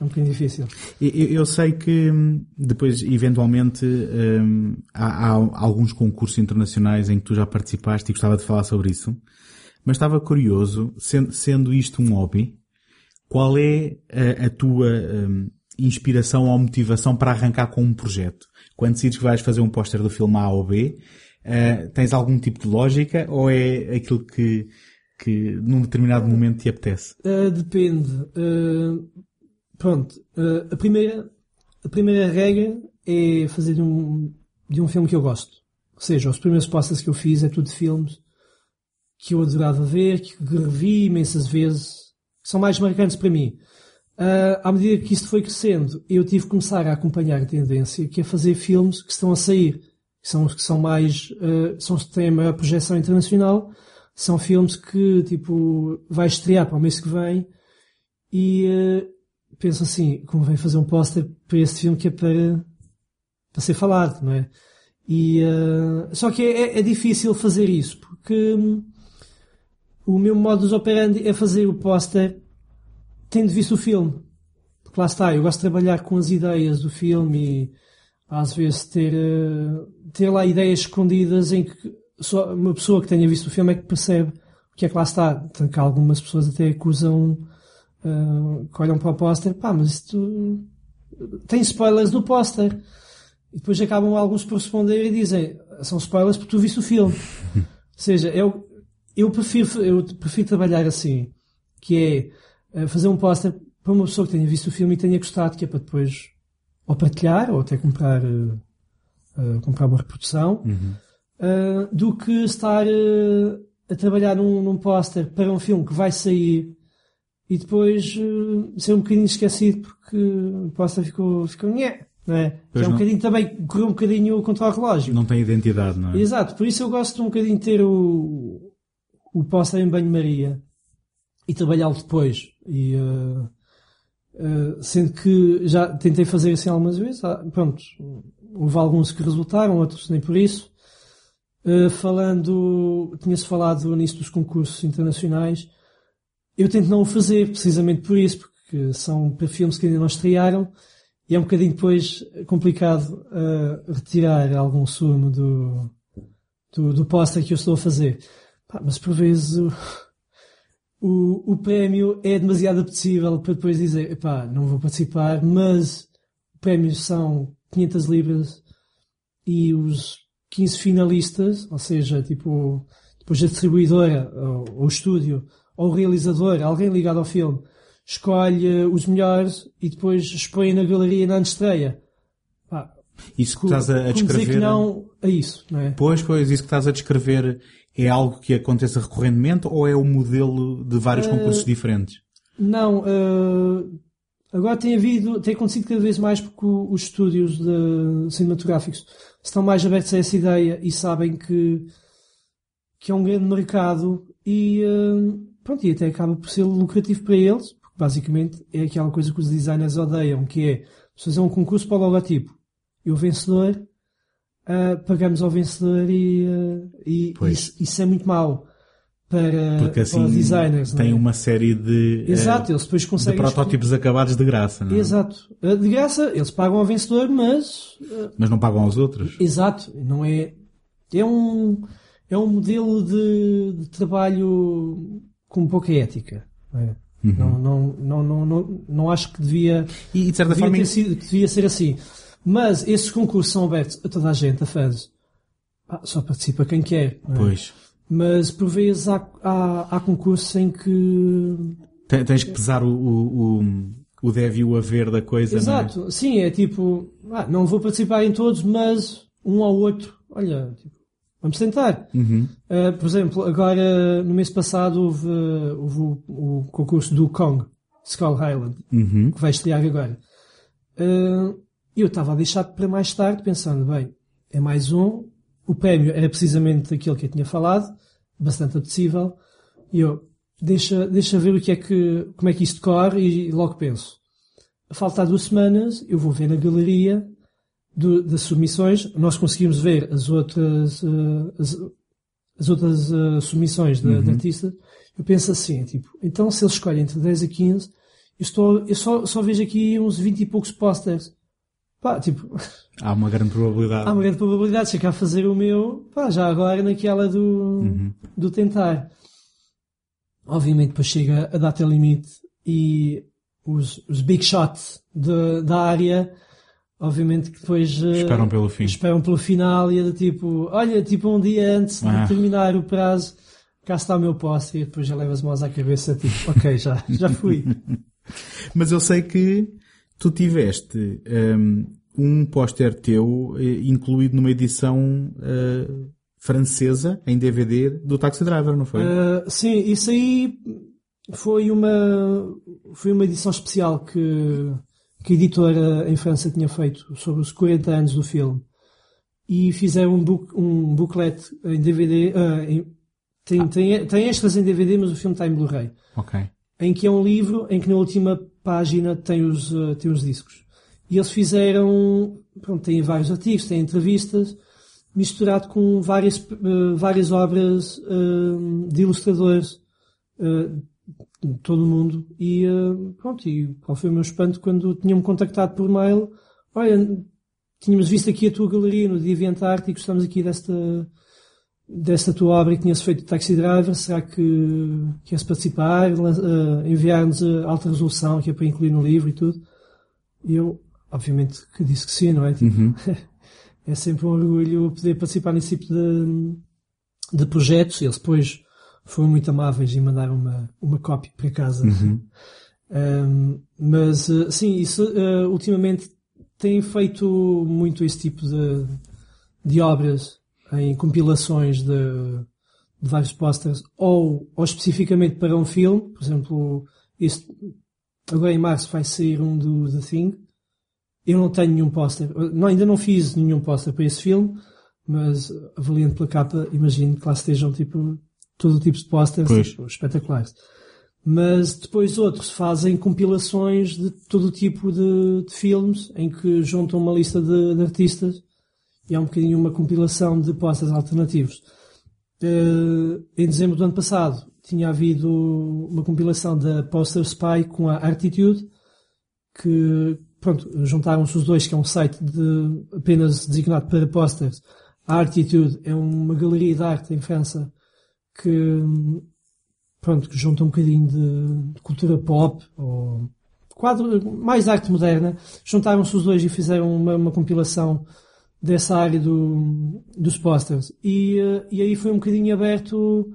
B: É um bocadinho difícil.
A: Eu, eu sei que hum, depois, eventualmente, hum, há, há alguns concursos internacionais em que tu já participaste e gostava de falar sobre isso. Mas estava curioso, sendo, sendo isto um hobby, qual é a, a tua hum, inspiração ou motivação para arrancar com um projeto? Quando decides que vais fazer um póster do filme A ou B, eh, tens algum tipo de lógica ou é aquilo que, que num determinado momento te apetece?
B: Uh, depende. Uh, pronto. uh, a, primeira, a primeira regra é fazer de um, de um filme que eu gosto. Ou seja, os primeiros posters que eu fiz é tudo de filmes que eu adorava ver, que revi imensas vezes, que são mais marcantes para mim. Uh, à medida que isto foi crescendo, eu tive que começar a acompanhar a tendência que é fazer filmes que estão a sair, que são os que são mais, uh, são os que têm a maior projeção internacional, são filmes que, tipo, vai estrear para o mês que vem e penso assim, como vem fazer um póster para este filme que é para, para ser falado, não é? E, uh, só que é, é difícil fazer isso, porque hum, o meu modus operandi é fazer o póster tendo visto o filme. Porque lá está, eu gosto de trabalhar com as ideias do filme e às vezes ter, uh, ter lá ideias escondidas em que só uma pessoa que tenha visto o filme é que percebe o que é que lá está. Tanto que algumas pessoas até acusam, uh, que olham para o póster, pá, mas isto tem spoilers no póster. E depois acabam alguns por responder e dizem, são spoilers porque tu viste o filme. Ou seja, eu, eu prefiro, eu prefiro trabalhar assim, que é uh, fazer um póster para uma pessoa que tenha visto o filme e tenha gostado, que é para depois ou partilhar ou até comprar, uh, uh, comprar uma reprodução, uh, do que estar a trabalhar num, num póster para um filme que vai sair e depois uh, ser um bocadinho esquecido porque o póster ficou, ficou nhé, não é?
A: Pois
B: é um
A: não.
B: bocadinho também, correu um bocadinho contra o relógio.
A: Não tem identidade, não é?
B: Exato, por isso eu gosto de um bocadinho de ter o, o póster em banho-maria e trabalhá-lo depois. E, uh, uh, sendo que já tentei fazer assim algumas vezes, ah, pronto, houve alguns que resultaram, outros nem por isso. Uh, falando, tinha-se falado nisso dos concursos internacionais, eu tento não o fazer precisamente por isso, porque são filmes que ainda não estrearam e é um bocadinho depois complicado uh, retirar algum sumo do, do, do póster que eu estou a fazer. Pá, mas por vezes o, o, o prémio é demasiado apetecível para depois dizer, pá, não vou participar, mas o prémio são 500 libras e os 15 finalistas, ou seja, tipo, depois a distribuidora, ou, ou o estúdio, ou o realizador, alguém ligado ao filme, escolhe os melhores e depois expõe na galeria na estreia. Pá,
A: Isso que estás a, a descrever.
B: que não a isso, não é?
A: Pois, pois, isso que estás a descrever é algo que aconteça recorrentemente ou é o modelo de vários
B: Eh,
A: concursos diferentes?
B: Não, eh, agora tem havido, tem acontecido cada vez mais porque os estúdios de cinematográficos estão mais abertos a essa ideia e sabem que, que é um grande mercado e, eh, pronto, e até acaba por ser lucrativo para eles, porque basicamente é aquela coisa que os designers odeiam, que é fazer um concurso para o logotipo e o vencedor, eh, pagamos ao vencedor e, eh, e isso, isso é muito mau para,
A: Porque
B: para
A: assim
B: os designers. não
A: tem
B: é?
A: uma série de, eh,
B: Exato, eles depois
A: de
B: conseguem.
A: protótipos acabados de graça, não é?
B: Exato. Uh, De graça, eles pagam ao vencedor, mas. uh,
A: Mas não pagam aos outros?
B: exato. Não é. É um. É um modelo de, de trabalho com pouca ética. não é?
A: Uhum.
B: Não, não, não, não, não, não acho que devia,
A: E, de certa
B: devia,
A: forma,
B: ter sido, devia ser assim. Mas esses concursos são abertos a toda a gente, a fãs. Ah, só participa quem quer. não é?
A: pois,
B: Mas por vezes há, há, há concursos em que
A: te- tens que pesar o, o, o, o deve e o haver da coisa,
B: Exato, sim, é tipo, ah, não vou participar em todos, mas um ao outro, olha, tipo, vamos tentar.
A: Uhum.
B: Ah, por exemplo, agora no mês passado houve, houve o, o concurso do Kong, Skull Island,
A: Uhum.
B: que vai estrear agora. Ah, eu estava a deixar para mais tarde, pensando, bem, é mais um, o prémio era precisamente aquilo que eu tinha falado, bastante apetecível, e eu, deixa, deixa ver o que é que, como é que isto corre, e logo penso, a faltar duas semanas, eu vou ver na galeria do- das submissões, nós conseguimos ver as outras, eh, as, as outras eh, submissões de, de artistas, eu penso assim, tipo, então se eles escolhem entre 10 a 15, eu, estou, eu só, só vejo aqui uns 20 e poucos posters. Pá, tipo,
A: Há uma grande probabilidade.
B: há uma grande probabilidade de chegar a fazer o meu, pá, já agora naquela do, do tentar. Obviamente depois chega a data limite e os, os big shots de- da área, obviamente que depois eh,
A: Esperam pelo fim.
B: esperam pelo final e é tipo, olha, tipo um dia antes
A: Ah.
B: de terminar o prazo, cá está o meu posse e depois já levas mãos à cabeça, tipo, ok, já, já fui.
A: Mas eu sei que tu tiveste hum, um póster teu eh, incluído numa edição eh, francesa em DVD do Taxi Driver, não foi?
B: Uh, sim, isso aí foi uma, foi uma edição especial que, que a editora em França tinha feito sobre os 40 anos do filme. E fizeram um, book, um booklet em DVD, ah, em- tem, tem, tem extras em DVD, mas o filme está em Blu-ray.
A: Ok.
B: Em que é um livro em que na última página tem os, ah, tem os discos. E eles fizeram, pronto, tem vários artigos, tem entrevistas, misturado com várias, eh, várias obras de ilustradores eh, todo o mundo. E eh, pronto, e qual foi o meu espanto quando tinham-me contactado por mail, olha, tínhamos visto aqui a tua galeria no DeviantArt e gostamos aqui desta, desta tua obra que tinhas feito de Taxi Driver, será que queres participar, eh, enviar-nos a alta resolução que é para incluir no livro e tudo? E eu, obviamente, que disse que sim, não é? Tipo, é sempre um orgulho poder participar nesse tipo de, de projetos. Eles depois foram muito amáveis e mandaram uma, uma cópia para casa. Um, mas, eh, sim, isso eh, ultimamente tem feito muito esse tipo de, de obras em compilações de, de vários posters ou, ou especificamente para um filme. Por exemplo, este, agora em março vai sair um do The Thing. Eu não tenho nenhum póster, não, ainda não fiz nenhum póster para esse filme, mas avaliando pela capa, imagino que lá estejam tipo, todo o tipo de tipo, espetaculares. Mas depois outros fazem compilações de todo o tipo de, de filmes em que juntam uma lista de, de artistas e é um bocadinho uma compilação de pósteres alternativos. Eh, em dezembro do ano passado tinha havido uma compilação da Poster Spy com a Artitude que pronto, juntaram-se os dois, que é um site de, apenas designado para posters. A Artitude é uma galeria de arte em França que, pronto, que junta um bocadinho de, de cultura pop ou, quadro, mais arte moderna. Juntaram-se os dois e fizeram uma, uma compilação dessa área do, dos posters. E, uh, e aí foi um bocadinho aberto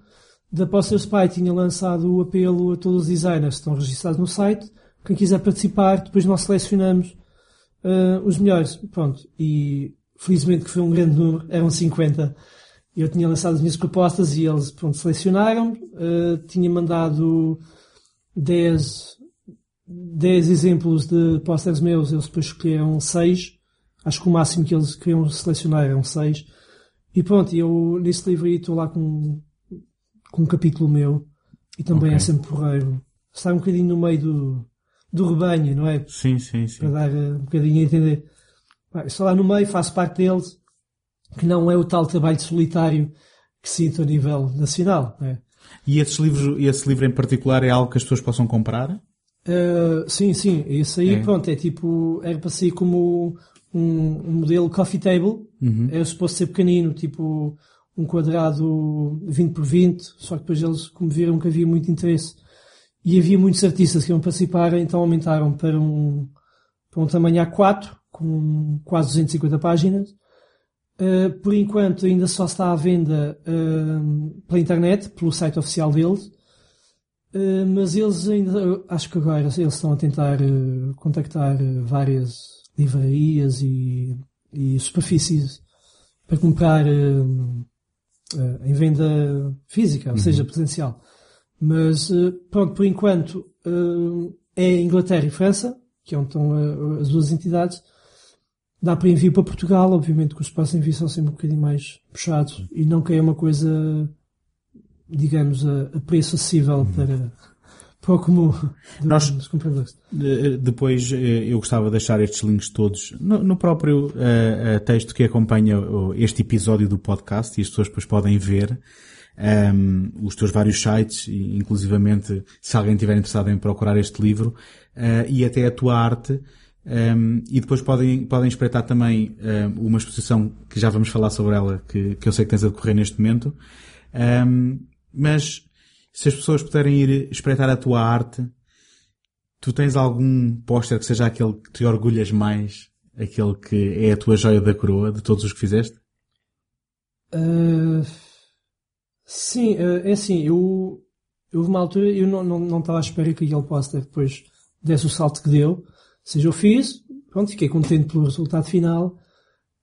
B: da Poster Spy, tinha lançado o apelo a todos os designers que estão registrados no site. Quem quiser participar, depois nós selecionamos uh, os melhores. Pronto. E felizmente que foi um grande número, eram 50. Eu tinha lançado as minhas propostas e eles, pronto, selecionaram. Uh, tinha mandado 10, 10 exemplos de posters meus, eles depois escolheram 6. Acho que o máximo que eles queriam selecionar eram 6. E pronto, eu nesse livro aí estou lá com, com um capítulo meu. E também okay. é sempre porreiro. Estar um bocadinho no meio do, do rebanho, não é?
A: Sim, sim, sim.
B: Para dar uh, um bocadinho a entender. estou lá no meio, faço parte deles, que não é o tal trabalho solitário que sinto a nível nacional. É?
A: E esses livros, esse livro em particular é algo que as pessoas possam comprar?
B: Uh, sim, sim. Isso aí, é. pronto, é tipo, era para ser como um, um modelo coffee table. Uhum. É suposto ser pequenino, tipo um quadrado 20 por 20, só que depois eles, como viram que havia muito interesse e havia muitos artistas que iam participar, então aumentaram para um, para um tamanho A4, com quase 250 páginas. Uh, por enquanto ainda só está à venda uh, pela internet, pelo site oficial deles. Uh, mas eles ainda, acho que agora eles estão a tentar contactar várias livrarias e, e superfícies para comprar em venda física, ou uhum. seja, presencial. Mas, eh, pronto, por enquanto eh, é Inglaterra e França, que é onde estão eh, as duas entidades. Dá para envio para Portugal, obviamente que os espaços de envio são sempre um bocadinho mais puxados e não que é uma coisa, digamos, a, a preço acessível uhum. para, para o comum Nós, dos compradores.
A: Depois eu gostava de deixar estes links todos no, no próprio uh, texto que acompanha este episódio do podcast e as pessoas depois podem ver um, os teus vários sites, inclusivamente se alguém estiver interessado em procurar este livro, uh, e até a tua arte. Um, e depois podem, podem espreitar também um, uma exposição que já vamos falar sobre ela, que, que eu sei que tens a decorrer neste momento. Um, mas se as pessoas puderem ir espreitar a tua arte, tu tens algum póster que seja aquele que te orgulhas mais, aquele que é a tua joia da coroa de todos os que fizeste?
B: Uh Sim, eh, é assim, eu, houve uma altura, eu não, não, não estava à espera que aquele póster depois desse o salto que deu. Ou seja, eu fiz, pronto, fiquei contente pelo resultado final,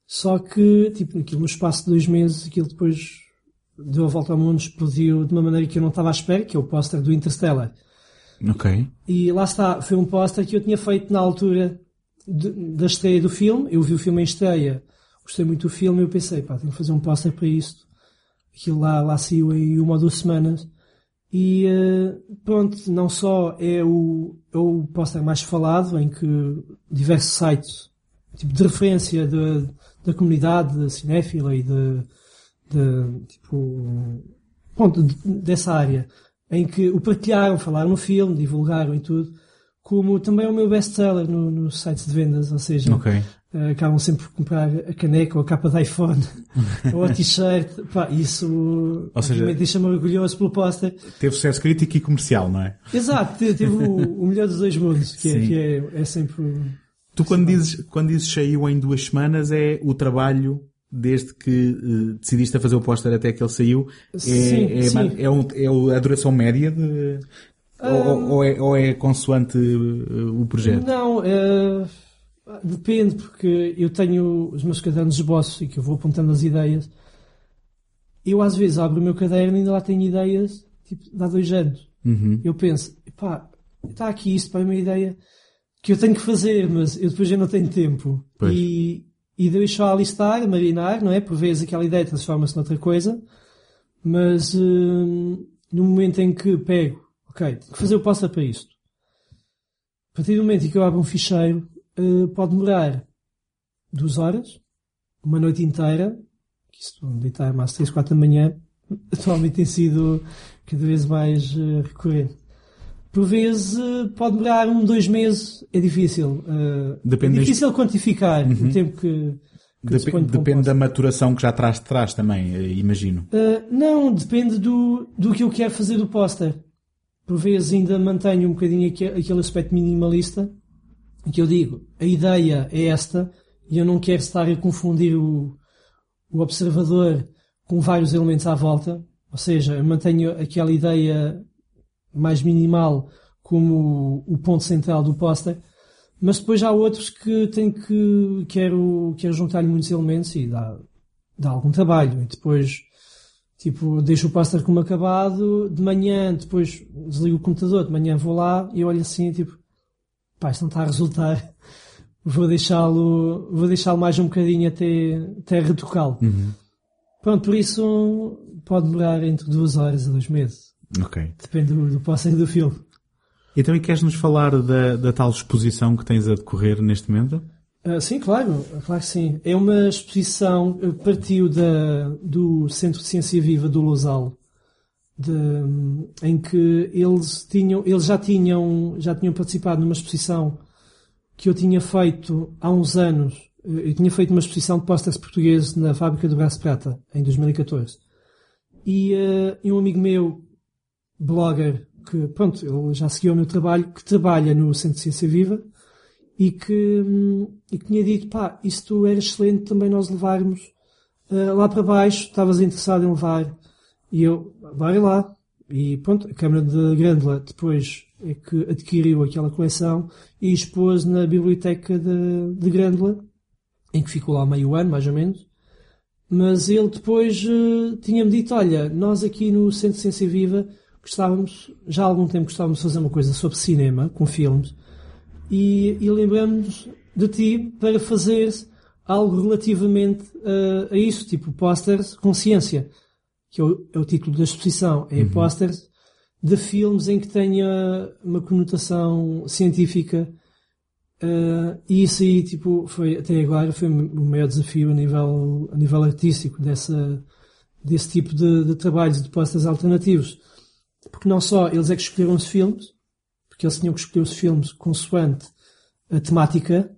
B: só que, tipo, naquilo, no espaço de dois meses, aquilo depois deu a volta ao mundo, explodiu de uma maneira que eu não estava à espera, que é o póster do Interstellar.
A: Ok.
B: E lá está, foi um póster que eu tinha feito na altura de, da estreia do filme, eu vi o filme em estreia, gostei muito do filme e eu pensei, pá, tenho que fazer um póster para isto Aquilo lá, lá saiu em uma ou duas semanas. E uh, pronto, não só é o, é o póster mais falado, em que diversos sites tipo, de referência de, da comunidade cinéfila e de, de tipo, pronto, de, dessa área, em que o partilharam, falaram no filme, divulgaram e tudo, como também é o meu best-seller no, nos sites de vendas, ou seja,
A: okay.
B: Uh, acabam sempre por comprar a caneca ou a capa de iPhone ou a t-shirt. Isso deixa-me orgulhoso pelo póster.
A: Teve sucesso crítico e comercial, não é?
B: Exato, teve o, o melhor dos dois mundos, que, é, que é, é, sempre.
A: Tu, quando dizes, quando dizes saiu em duas semanas, é o trabalho desde que uh, decidiste a fazer o póster até que ele saiu. É, sim, é, sim. é, um, é a duração média de. Um... Ou, ou, é, ou é consoante uh, o projeto?
B: Não, uh Depende, porque eu tenho os meus cadernos de esboços e que eu vou apontando as ideias. Eu às vezes abro o meu caderno e ainda lá tenho ideias tipo, de há dois anos.
A: Uhum.
B: Eu penso, pá, está aqui isto para uma ideia que eu tenho que fazer, mas eu depois já não tenho tempo. Pois. E, e deixo a listar, a marinar, não é? Por vezes aquela ideia transforma-se noutra coisa. Mas hum, no momento em que pego, ok, tenho que fazer o passo para isto. A partir do momento em que eu abro um ficheiro, uh, pode demorar duas horas, uma noite inteira, que isso deitar mais três, quatro da manhã, atualmente tem sido cada vez mais uh, recorrente. Por vezes uh, pode demorar um, dois meses, é difícil. Depende é difícil quantificar uhum. o tempo que,
A: Dep depende da maturação que já traz de trás também, imagino.
B: não, depende do, do que eu quero fazer do póster. por vezes ainda mantenho um bocadinho aquele aspecto minimalista, que eu digo, a ideia é esta, e eu não quero estar a confundir o, o observador com vários elementos à volta, ou seja, eu mantenho aquela ideia mais minimal como o, o ponto central do póster, mas depois há outros que tenho que, quero, quero juntar-lhe muitos elementos e dá, dá algum trabalho. E depois, tipo, deixo o póster como acabado, de manhã, depois desligo o computador, de manhã vou lá e olho assim, tipo, pá, isto não está a resultar. Vou deixá-lo, vou deixá-lo mais um bocadinho até, até retocá-lo.
A: Uhum.
B: Pronto, por isso pode demorar entre duas horas a dois meses.
A: Ok.
B: Depende do, do póster do filme.
A: Então, e queres-nos falar da, da tal exposição que tens a decorrer neste momento?
B: Uh, sim, claro, claro que sim. É uma exposição que partiu da, do Centro de Ciência Viva do Lousal, de, em que eles tinham, eles já tinham, já tinham participado numa exposição que eu tinha feito há uns anos. Eu tinha feito uma exposição de posters portugueses na fábrica do Braço Prata, em 2014. E, uh, e um amigo meu, blogger, que, pronto, ele já seguiu o meu trabalho, que trabalha no Centro de Ciência Viva, e que, e que tinha dito, pá, isto era excelente também nós levarmos uh, lá para baixo, estavas interessado em levar, e eu, vai lá. E pronto, a Câmara de Grândola depois é que adquiriu aquela coleção e expôs na Biblioteca de, de Grândola, em que ficou lá meio ano, mais ou menos. Mas ele depois uh, tinha-me dito, olha, nós aqui no Centro de Ciência Viva gostávamos, já há algum tempo gostávamos de fazer uma coisa sobre cinema, com filmes, e, e lembramos de ti para fazer algo relativamente uh, a isso, tipo posters com ciência, que é o, é o título da exposição, é uhum. posters de filmes em que tenha uma conotação científica uh, e isso aí, tipo, foi, até agora foi o maior desafio a nível, a nível artístico dessa, desse tipo de, de trabalhos de posters alternativos porque não só eles é que escolheram os filmes, porque eles tinham que escolher os filmes consoante a temática.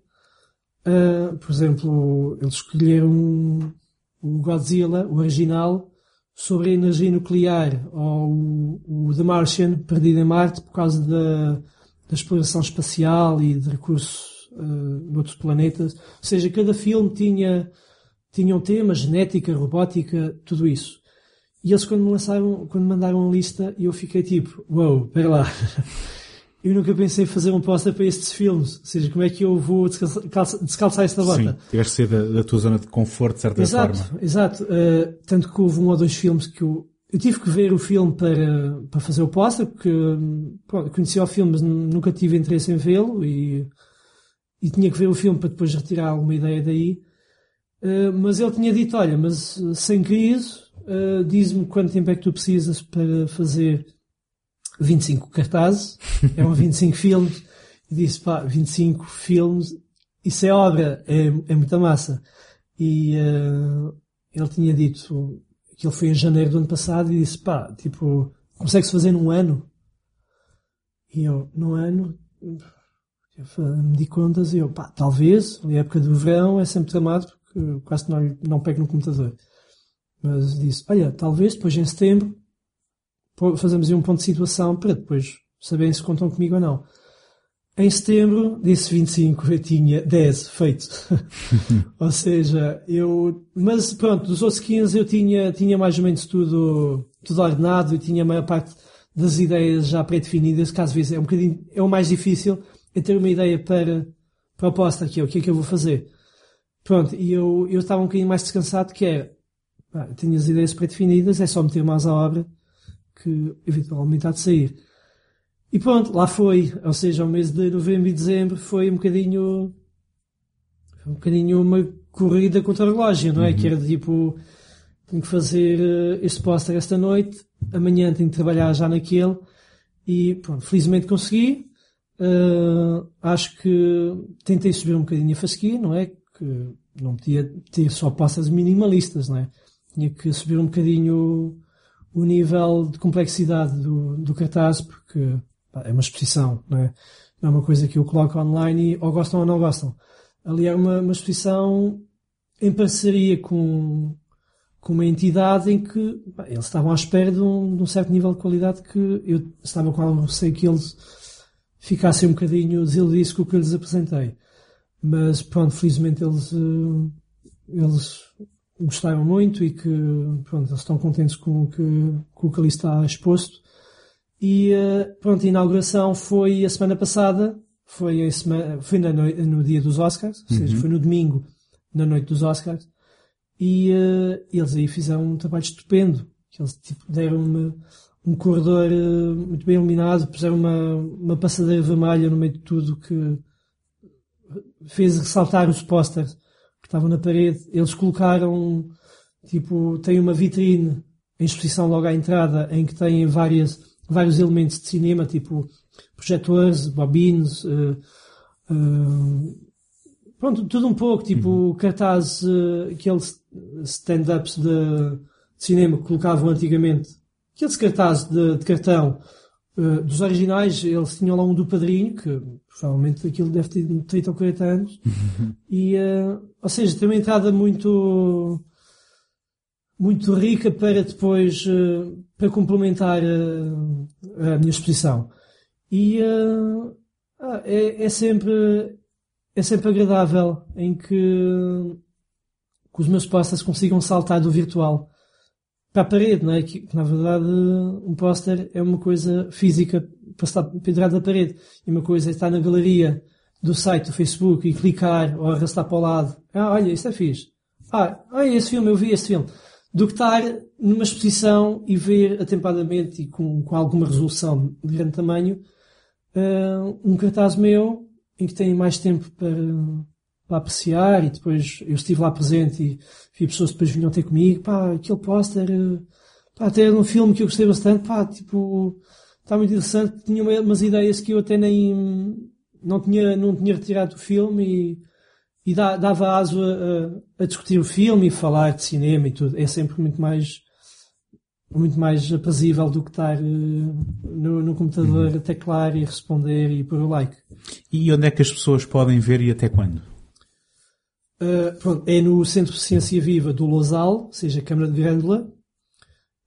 B: Uh, por exemplo, eles escolheram o Godzilla, o original, sobre a energia nuclear, ou o, The Martian, Perdido em Marte, por causa da, da exploração espacial e de recursos uh, de outros planetas. Ou seja, cada filme tinha, tinha um tema, genética, robótica, tudo isso. E eles quando me lançaram, quando me mandaram a lista, eu fiquei tipo, uau, wow, pera lá. eu nunca pensei em fazer um poster para estes filmes. Ou seja, como é que eu vou descalçar, descalçar esta bota?
A: Sim, tiveste que ser da, da, tua zona de conforto, de certa
B: exato,
A: forma.
B: Exato, uh, tanto que houve um ou dois filmes que eu, eu tive que ver o filme para, para fazer o poster, porque pronto, conhecia o filme, mas nunca tive interesse em vê-lo e, e tinha que ver o filme para depois retirar alguma ideia daí. Uh, mas ele tinha dito, olha, mas sem crise, uh, diz-me quanto tempo é que tu precisas para fazer 25 cartazes, é um 25 filmes, e disse, pá, 25 filmes, isso é obra, é, é muita massa. E uh, ele tinha dito que ele foi em janeiro do ano passado e disse, pá, tipo, consegue-se fazer num ano? E eu, num ano, me di contas e eu, pá, talvez, na época do verão é sempre tramado porque quase não, não pego no computador. Mas disse, olha, talvez depois em setembro fazemos um ponto de situação para depois saberem se contam comigo ou não. Em setembro, disse 25, eu tinha 10 feito. ou seja, eu, mas pronto, dos outros 15 eu tinha, tinha mais ou menos tudo, tudo ordenado e tinha a maior parte das ideias já pré-definidas, que às vezes é um bocadinho, é o mais difícil, é ter uma ideia para proposta, que é o que é que eu vou fazer. Pronto, e eu, eu estava um bocadinho mais descansado, que é, ah, tenho as ideias pré-definidas, é só meter mais à obra que eventualmente há de sair. E pronto, lá foi. Ou seja, o mês de novembro e dezembro foi um bocadinho. Foi um bocadinho uma corrida contra a relógio, não é? Uhum. Que era tipo. Tenho que fazer uh, este póster esta noite, amanhã tenho que trabalhar já naquele. E pronto, felizmente consegui. Uh, acho que tentei subir um bocadinho a fasquia, não é? Que não podia ter só pastas minimalistas, não é? tinha que subir um bocadinho o, nível de complexidade do, do cartaz, porque pá, é uma exposição, não é? Não é uma coisa que eu coloco online e ou gostam ou não gostam. Ali é uma, uma exposição em parceria com, com uma entidade em que pá, eles estavam à espera de um, de um, certo nível de qualidade que eu estava com algo receio que eles ficassem um bocadinho desiludidos com o que eu lhes apresentei. Mas pronto, felizmente eles, uh, eles gostaram muito e que pronto, eles estão contentes com o que, com o que ali está exposto. E uh, pronto, a inauguração foi a semana passada, foi, a semana, foi no, no dia dos Oscars, ou seja, uhum. foi no domingo, na noite dos Oscars. E uh, eles aí fizeram um trabalho estupendo. Eles tipo, deram um corredor uh, muito bem iluminado, puseram uma, uma passadeira vermelha no meio de tudo que fez ressaltar os posters que estavam na parede. Eles colocaram, tipo, tem uma vitrine em exposição logo à entrada em que tem várias, vários elementos de cinema, tipo projetores, bobines, uh, uh, Pronto, tudo um pouco, tipo uhum. cartazes, uh, aqueles stand-ups de, de, cinema que colocavam antigamente, aqueles cartazes de, de cartão dos originais, eles tinham lá um do padrinho, que provavelmente aquilo deve ter 30 ou 40 anos, e, uh, ou seja, tem uma entrada muito, muito rica para depois, uh, para complementar a minha exposição. E é, é sempre, é sempre agradável em que, que os meus posters consigam saltar do virtual para a parede, não é? Que, na verdade, um póster é uma coisa física para estar pendurado na parede. E uma coisa é estar na galeria do site do Facebook e clicar ou arrastar para o lado. Ah, olha, isso é fixe. Ah, olha esse filme, eu vi esse filme. Do que estar numa exposição e ver atempadamente e com, com alguma resolução de grande tamanho uh, um cartaz meu em que têm mais tempo para, para apreciar e depois eu estive lá presente e vi pessoas que depois vinham ter comigo, pá, aquele póster, pá, até era um filme que eu gostei bastante, pá, tipo, está muito interessante, tinha umas ideias que eu até nem, não tinha, não tinha retirado do filme e, e dava aso a, a, discutir o filme e falar de cinema e tudo. É sempre muito mais, muito mais aprazível do que estar no, no computador a teclar e responder e pôr o like.
A: E onde é que as pessoas podem ver e até quando?
B: Uh, pronto, é no Centro de Ciência Viva do Losal, ou seja, Câmara de Grândola.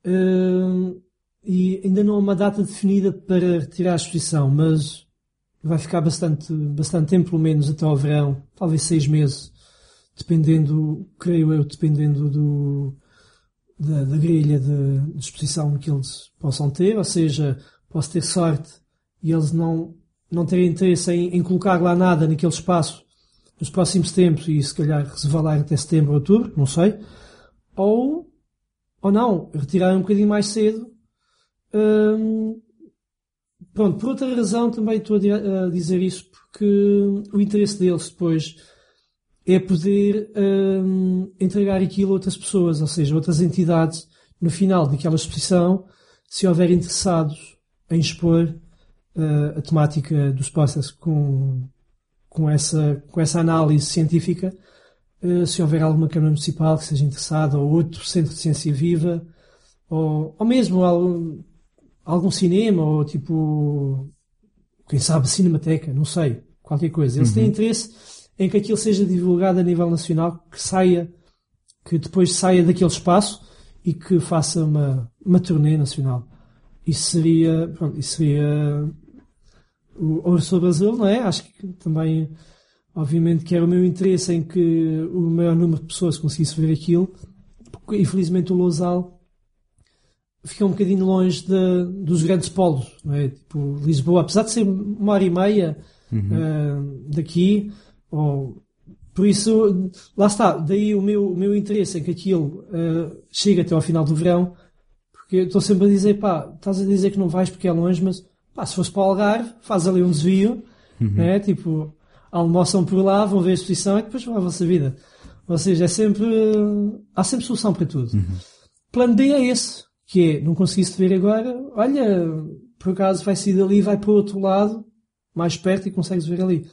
B: Uh, e ainda não há uma data definida para retirar a exposição, mas vai ficar bastante, bastante tempo, pelo menos até ao verão, talvez seis meses, dependendo, creio eu, dependendo do, da, da grelha de, de exposição que eles possam ter, ou seja, posso ter sorte e eles não não terem interesse em, em, colocar lá nada naquele espaço nos próximos tempos e se calhar resvalar até setembro ou outubro, não sei, ou, ou não, retirar um bocadinho mais cedo. Pronto, por outra razão também estou a dizer isso porque o interesse deles depois é poder entregar aquilo a outras pessoas, ou seja, outras entidades no final daquela exposição, se houver interessados em expor uh, a temática dos posters com, com, essa, com essa análise científica, uh, se houver alguma Câmara Municipal que seja interessada, ou outro Centro de Ciência Viva, ou, ou mesmo algum, algum cinema, ou tipo, quem sabe, Cinemateca, não sei, qualquer coisa. Eles uhum. têm interesse em que aquilo seja divulgado a nível nacional, que saia, que depois saia daquele espaço e que faça uma, uma turnê nacional. Isso seria, pronto, isso seria o Ouro Azul, não é? Acho que também, obviamente, que era o meu interesse em que o maior número de pessoas conseguisse ver aquilo. Porque, infelizmente, o Lousal fica um bocadinho longe de, dos grandes polos, não é? Tipo, Lisboa, apesar de ser uma hora e meia uhum. uh, daqui, ou, por isso, lá está, daí o meu, o meu interesse em que aquilo uh, chegue até ao final do verão, porque estou sempre a dizer, pá, estás a dizer que não vais porque é longe, mas Pá, se fosse para o Algarve, faz ali um desvio, uhum. né? tipo, almoçam por lá, vão ver a exposição e depois vão à vossa vida. Ou seja, é sempre, há sempre solução para tudo. Uhum. Plano B é esse, que é, não conseguiste ver agora, olha, por acaso vai sair dali e vai para o outro lado, mais perto e consegues ver ali.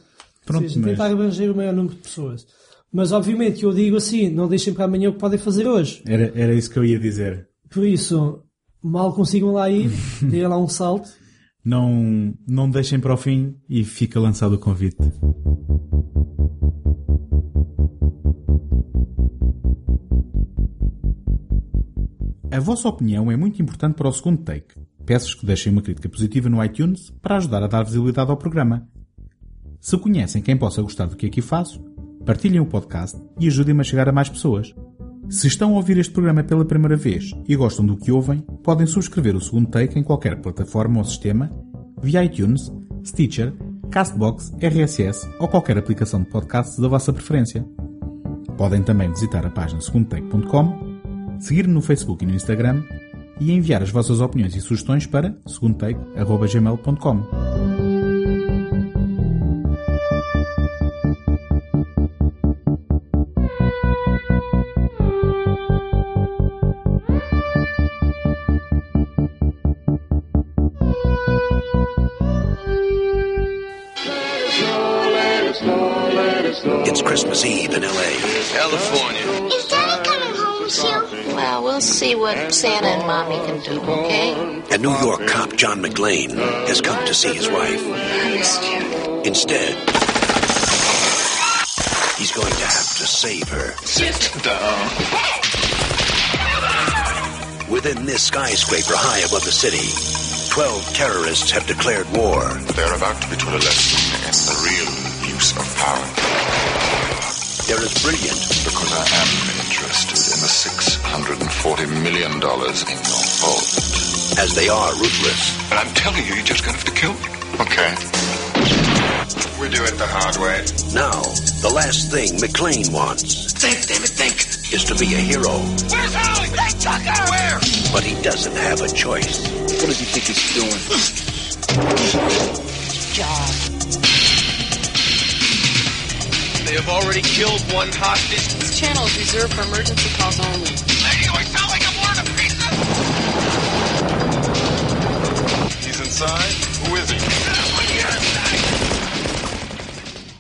B: Pronto, Ou seja, mas... tentar abranger o maior número de pessoas. Mas obviamente que eu digo assim, não deixem para amanhã o que podem fazer hoje.
A: Era, era isso que eu ia dizer.
B: Por isso, mal consigam lá ir, dê lá um salto
A: não, não deixem para o fim e fica lançado o convite. A vossa opinião é muito importante para o segundo take. Peço-vos que deixem uma crítica positiva no iTunes para ajudar a dar visibilidade ao programa. Se conhecem quem possa gostar do que aqui faço, partilhem o podcast e ajudem-me a chegar a mais pessoas. Se estão a ouvir este programa pela primeira vez e gostam do que ouvem, podem subscrever o segundo take em qualquer plataforma ou sistema, via iTunes, Stitcher, Castbox, RSS ou qualquer aplicação de podcasts da vossa preferência. Podem também visitar a página segundotake.com, seguir-me no Facebook e no Instagram e enviar as vossas opiniões e sugestões para segundotake.gmail.com.
C: can do, okay?
D: And New York cop John McLean has come to see his wife.
C: I missed you.
D: Instead, he's going to have to save her.
E: Sit down.
D: Within this skyscraper high above the city, 12 terrorists have declared war.
F: They're about to be taught a lesson in the real use of power.
D: They're as brilliant
F: Because I am interested in the $640 million in your
D: as they are ruthless.
F: But I'm telling you, you're just going to have to kill me. Okay. We do it the hard way.
D: Now, the last thing McLean wants
E: Think, damn it, think.
D: is to be a hero,
E: Where's Holly? Hey, Tucker! Where?
D: but he doesn't have a choice.
E: What does he think he's doing?
C: Job.
E: They have already killed one hostage.
C: This channel is reserved for emergency calls only.
E: Lady, do I sound like I'm wearing a pizza?
F: Who is he?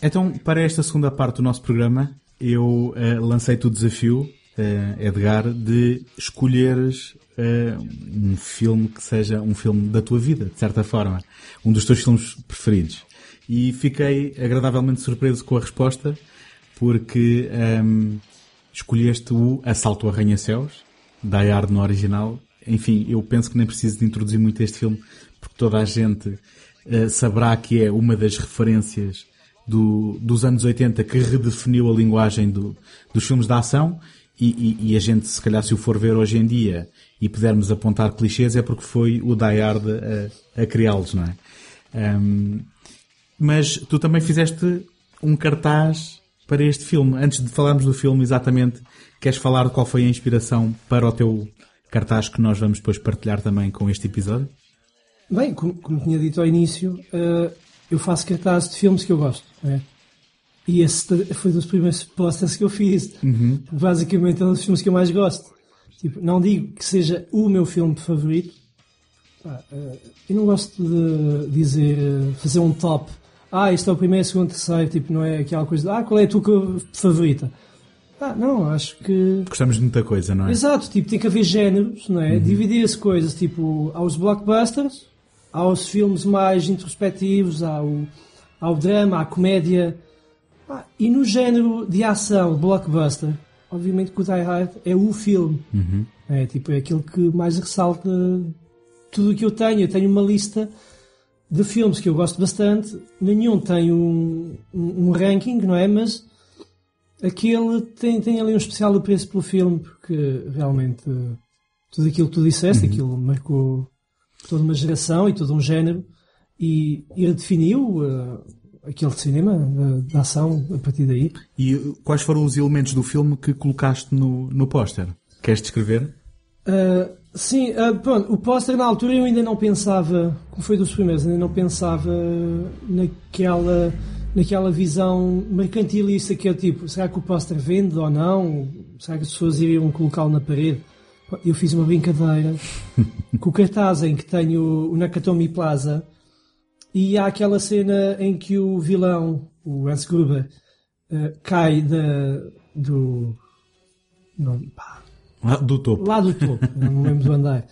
A: Então, para esta segunda parte do nosso programa, eu eh, lancei-te o desafio, eh, Edgar, de escolheres eh, um filme que seja um filme da tua vida, de certa forma. Um dos teus filmes preferidos. E fiquei agradavelmente surpreso com a resposta, porque ehm, escolheste o Assalto a Arranha-Céus, Die Hard no original. Enfim, eu penso que nem preciso de introduzir muito este filme, toda a gente eh, saberá que é uma das referências do- dos anos 80 que redefiniu a linguagem do- dos filmes de ação e, e- e a gente, se calhar, se o for ver hoje em dia e pudermos apontar clichês é porque foi o Die Hard a, a criá-los, não é? Ahm, mas tu também fizeste um cartaz para este filme. Antes de falarmos do filme exatamente, queres falar de qual foi a inspiração para o teu cartaz que nós vamos depois partilhar também com este episódio?
B: Bem, como, como tinha dito ao início, eh, eu faço cartazes de filmes que eu gosto. né? E esse foi dos primeiros posters que eu fiz. Basicamente é um dos filmes que eu mais gosto. Tipo, não digo que seja o meu filme favorito. Eh, eu não gosto de dizer, fazer um top. Ah, este é o primeiro, segundo, terceiro. Tipo, não é aquela coisa de, ah, qual é a tua favorita? Ah, não, acho que
A: Gostamos de muita coisa, não é?
B: Exato, tipo, tem que haver géneros, não é? Dividir-se coisas, tipo, aos blockbusters, aos filmes mais introspectivos, ao, ao drama, à comédia. Ah, e no género de ação, blockbuster, obviamente que o Die Hard é o filme. É, tipo, é aquilo que mais ressalta tudo o que eu tenho. Eu tenho uma lista de filmes que eu gosto bastante. Nenhum tem um, um, um ranking, não é? Mas aquele tem, tem ali um especial apreço pelo filme, porque realmente eh, tudo aquilo que tu disseste, aquilo marcou toda uma geração e todo um género e, e redefiniu eh, aquele cinema de, de ação a partir daí.
A: E uh, quais foram os elementos do filme que colocaste no, no póster? Queres descrever?
B: Uh, sim, uh, pronto, o póster na altura eu ainda não pensava, como foi dos primeiros, ainda não pensava naquela, naquela visão mercantilista que é tipo, será que o póster vende ou não? Será que as pessoas iriam colocá-lo na parede? Eu fiz uma brincadeira com o cartaz em que tenho o Nakatomi Plaza e há aquela cena em que o vilão, o Hans Gruber, uh, cai da, do. Não, pá,
A: Ah, do topo.
B: lá do topo, não me lembro do andar.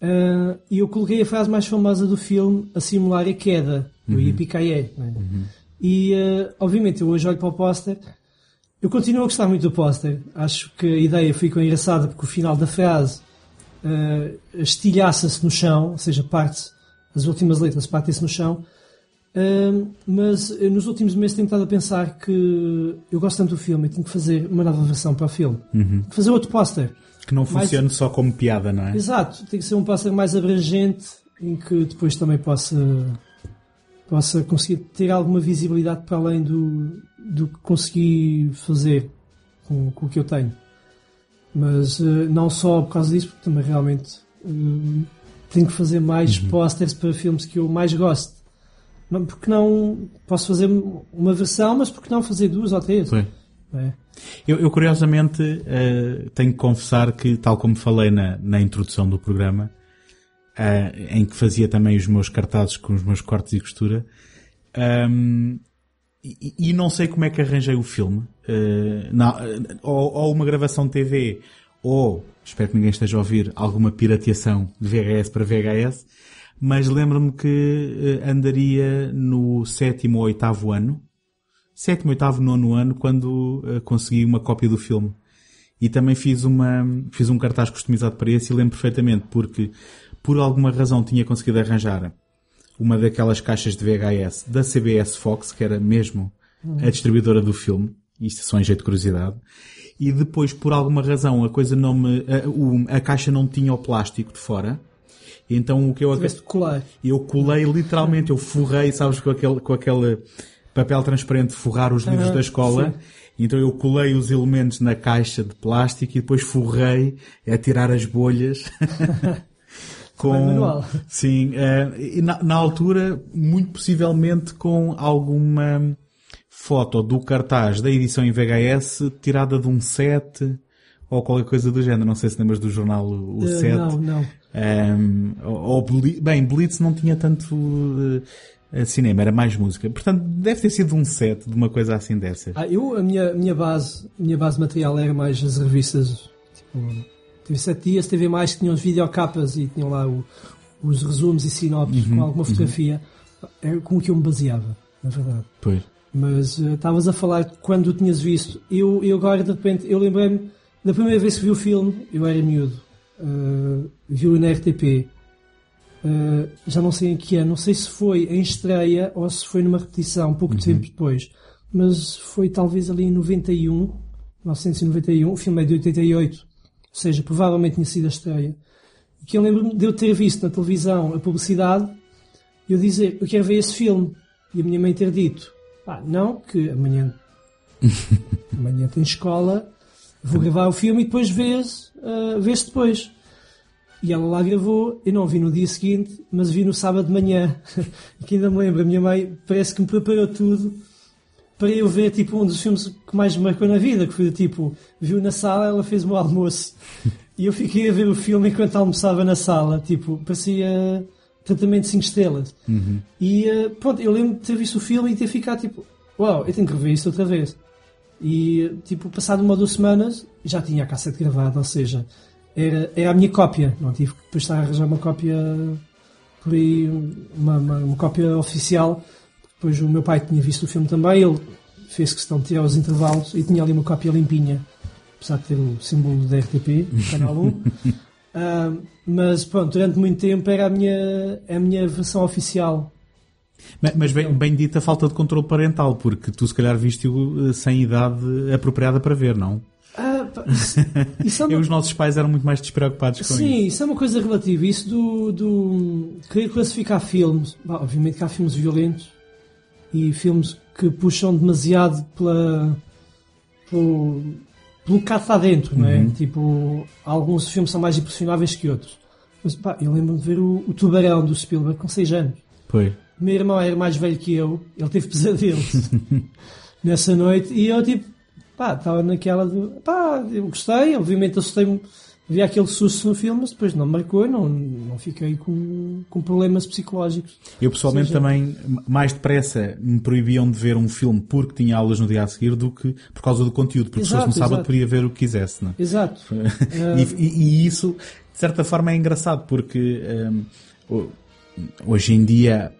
B: Ah, E eu coloquei a frase mais famosa do filme a simular a queda do Yippee E, ah, obviamente, eu hoje olho para o póster. Eu continuo a gostar muito do póster. Acho que a ideia ficou engraçada porque o final da frase uh, estilhaça-se no chão, ou seja, parte as últimas letras partem-se no chão. Uh, mas eu, nos últimos meses tenho estado a pensar que eu gosto tanto do filme e tenho que fazer uma nova versão para o filme. Tenho que fazer outro póster.
A: Que não
B: Mais-
A: funcione só como piada, não é?
B: Exato, tem que ser um póster mais abrangente em que depois também possa, possa conseguir ter alguma visibilidade para além do, do que consegui fazer com, com o que eu tenho. Mas eh, não só por causa disso, porque também realmente eh, tenho que fazer mais pósteres para filmes que eu mais gosto. Não, porque não posso fazer uma versão, mas porque não fazer duas ou três? É.
A: Eu, eu, curiosamente eh, tenho que confessar que, tal como falei na, na introdução do programa, eh, em que fazia também os meus cartazes com os meus cortes e costura, ahm, e, e não sei como é que arranjei o filme, eh, na- ou, ou uma gravação de TV, ou, espero que ninguém esteja a ouvir, alguma pirateação de VHS para VHS, mas lembro-me que eh, andaria no sétimo ou oitavo ano, sétimo, oitavo, nono ano quando eh, consegui uma cópia do filme. E também fiz uma, fiz um cartaz customizado para esse e lembro perfeitamente porque por alguma razão tinha conseguido arranjar uma daquelas caixas de VHS da CBS Fox, que era mesmo a distribuidora do filme. Isto só em jeito de curiosidade. E depois, por alguma razão, a coisa não me, a, o- a caixa não tinha o plástico de fora. Então o que eu
B: de colar.
A: eu colei literalmente, eu forrei, sabes, com aquele, com aquele papel transparente de forrar os livros da escola.
B: sim.
A: Então eu colei os elementos na caixa de plástico e depois forrei a tirar as bolhas. com, sim, eh, e na, na altura, muito possivelmente com alguma foto do cartaz da edição em VHS tirada de um set ou qualquer coisa do género. Não sei se lembras do jornal O o
B: Eh,
A: Set.
B: não, não.
A: Um, ou, ou bem, Blitz não tinha tanto uh, cinema, era mais música. Portanto, deve ter sido um set de uma coisa assim dessas.
B: Ah, eu, a minha, minha base, minha base material era mais as revistas, tipo, teve sete dias, teve mais que tinham os videocapas e tinham lá o- os resumos e sinopses
A: Uhum,
B: com alguma fotografia. Era com o que eu me baseava, na verdade.
A: Pois.
B: Mas eh, estavas a falar quando o tinhas visto. Eu, eu agora, de repente, eu lembrei-me da primeira vez que vi o filme, eu era miúdo, uh, vi-o na RTP. Uh, já não sei em que ano, não sei se foi em estreia ou se foi numa repetição, pouco tempo depois. Mas foi talvez ali em 91, 1991, o filme é de 88, ou seja, provavelmente tinha sido a estreia. E que eu lembro-me de eu ter visto na televisão a publicidade e eu dizer, eu quero ver esse filme. E a minha mãe ter dito, pá, não, que amanhã, amanhã tem escola, vou gravar o filme e depois vês, uh, vês depois. E ela lá gravou, eu não vi no dia seguinte, mas vi no sábado de manhã. que ainda me lembro, a minha mãe parece que me preparou tudo para eu ver tipo um dos filmes que mais me marcou na vida, que foi tipo, viu na sala, ela fez o meu almoço. E eu fiquei a ver o filme enquanto almoçava na sala, tipo, parecia tratamento de 5 estrelas. E eh, pronto, eu lembro de ter visto o filme e ter ficado tipo, uau, eu tenho que rever isto outra vez. E tipo, passado uma ou duas semanas, já tinha a cassete gravada, ou seja, era, era a minha cópia. Não tive que depois estar a arranjar uma cópia por aí, uma, uma, uma cópia oficial. Depois o meu pai tinha visto o filme também, ele fez questão de tirar os intervalos e tinha ali uma cópia limpinha, apesar de ter o símbolo da RTP, canal 1. Ah, mas pronto, durante muito tempo era a minha, a minha versão oficial.
A: Ma- Mas bem, bem dita a falta de controle parental, porque tu se calhar viste-o eh, sem idade apropriada para ver, não?
B: Ah, isso, é
A: E
B: uma,
A: os nossos pais eram muito mais despreocupados com
B: sim,
A: isso.
B: isso é uma coisa relativa. Isso do, do querer classificar filmes. Bah, obviamente que há filmes violentos e filmes que puxam demasiado pela, pelo, pelo cá dentro, não é?
A: Uhum.
B: Tipo, alguns filmes são mais impressionáveis que outros. Mas pá, eu lembro-me de ver o, o Tubarão do Spielberg com 6 anos.
A: Pois.
B: Meu irmão era mais velho que eu, ele teve pesadelos nessa noite e eu tipo, pá, estava naquela do, pá, eu gostei, obviamente assustei-me, vi aquele susto no filme, mas depois não marcou, não, não fiquei com, com problemas psicológicos.
A: Eu pessoalmente
B: Seja-
A: também, mais depressa, me proibiam de ver um filme porque tinha aulas no dia a seguir do que por causa do conteúdo, porque se
B: Exato,
A: fosse no sábado
B: exato.
A: podia ver o que quisesse, não é?
B: Exato.
A: e, e- e isso, de certa forma, é engraçado porque hum, ho- hoje em dia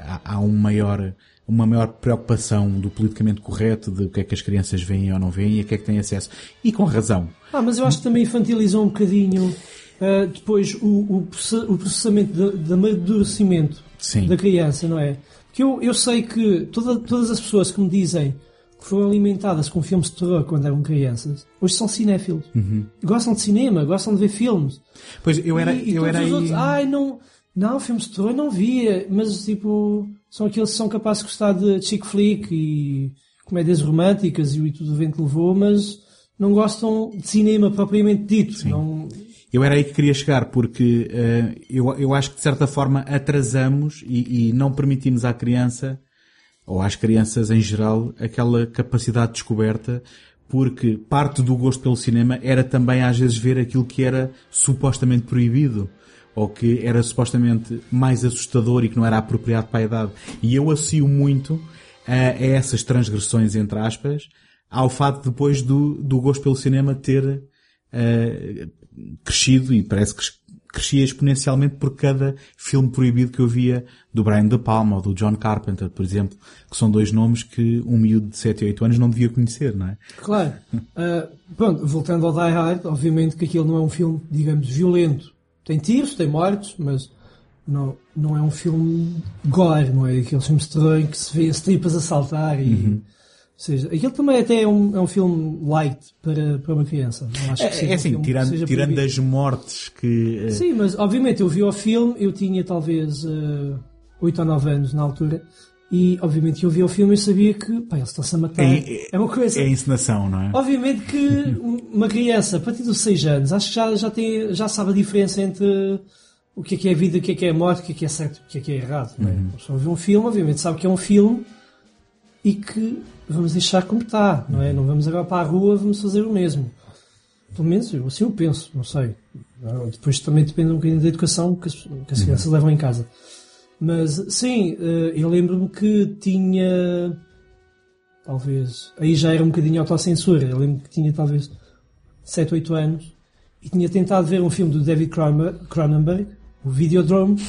A: há, há um maior, uma maior preocupação do politicamente correto, de o que é que as crianças veem ou não veem e a que é que têm acesso. E com razão.
B: Ah, mas eu acho que também infantilizou um bocadinho. Uh, depois, o, o o processamento de, de amadurecimento
A: Sim.
B: da criança, não é? Porque eu, eu sei que toda- todas as pessoas que me dizem que foram alimentadas com filmes de terror quando eram crianças, hoje são cinéfilos. Gostam de cinema, gostam de ver filmes.
A: Pois eu era,
B: e, e
A: eu era aí.
B: outros, ai, não, não, filmes de terror não via, mas tipo, são aqueles que são capazes de gostar de chick flick e comédias românticas e o Tudo o Vento Levou, mas não gostam de cinema propriamente dito. Não,
A: Eu era aí que queria chegar, porque eh, eu, eu acho que de certa forma atrasamos e, e não permitimos à criança, ou às crianças em geral, aquela capacidade de descoberta, porque parte do gosto pelo cinema era também às vezes ver aquilo que era supostamente proibido, ou que era supostamente mais assustador e que não era apropriado para a idade. E eu associo muito a, a essas transgressões, entre aspas, ao fato depois do, do gosto pelo cinema ter eh, crescido e parece que crescia exponencialmente por cada filme proibido que eu via do Brian De Palma ou do John Carpenter, por exemplo, que são dois nomes que um miúdo de 7 e 8 anos não devia conhecer, não é?
B: Claro. Ah, pronto, voltando ao Die Hard, obviamente que aquilo não é um filme, digamos, violento. Tem tiros, tem mortes, mas não, não é um filme gore, não é? Aqueles filmes de terror em que se vê as tripas a saltar e... Ou seja, aquilo também até é um, é um filme light para, para uma criança. Não acho que
A: É,
B: seja
A: é
B: um
A: assim,
B: que
A: tirando, tirando das mortes que... eh,
B: Sim, mas obviamente eu vi o filme, eu tinha talvez uh, 8 ou 9 anos na altura, e obviamente eu vi o filme e sabia que, pá, eles estão-se a matar.
A: É-
B: É, uma coisa.
A: é a encenação, não é?
B: Obviamente que uma criança, a partir dos 6 anos, acho que já, já, tem, já sabe a diferença entre o que é que é vida, o que é que é morte, o que é que é certo, o que é que é errado. Não é?
A: Uhum.
B: Pessoa vê um filme, obviamente sabe que é um filme e que vamos deixar como está, não é? Não vamos agora para a rua, vamos fazer o mesmo. Pelo menos eu, assim eu penso, não sei. Depois também depende um bocadinho da educação que as, que as
A: Uhum.
B: crianças levam em casa. Mas sim, eh, eu lembro-me que tinha. Talvez. Aí já era um bocadinho autocensura. Eu lembro que tinha talvez 7, 8 anos e tinha tentado ver um filme do David Cronenberg, o Videodrome.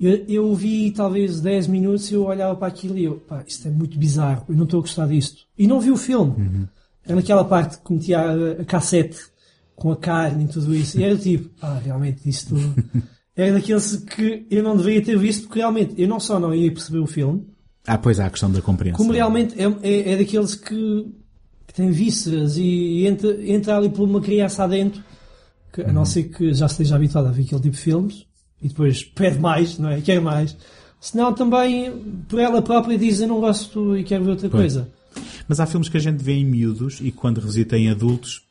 B: Eu, eu vi talvez 10 minutos e eu olhava para aquilo e eu, pá, isto é muito bizarro, eu não estou a gostar disto. E não vi o filme. Era naquela parte que metia a, a cassete com a carne e tudo isso. E era tipo, ah, realmente isto. Era daqueles que eu não deveria ter visto, porque realmente eu não só não ia perceber o filme,
A: Ah, pois há a questão da compreensão.
B: como realmente é, é, é daqueles que, que têm vísceras e, e entra, entra ali por uma criança adentro, que, a não ser que já esteja habituado a ver aquele tipo de filmes, e depois pede mais, não é? Quer mais. Senão também, por ela própria, diz eu não gosto e quero ver outra
A: Pois.
B: coisa.
A: Mas há filmes que a gente vê em miúdos e quando revisita em adultos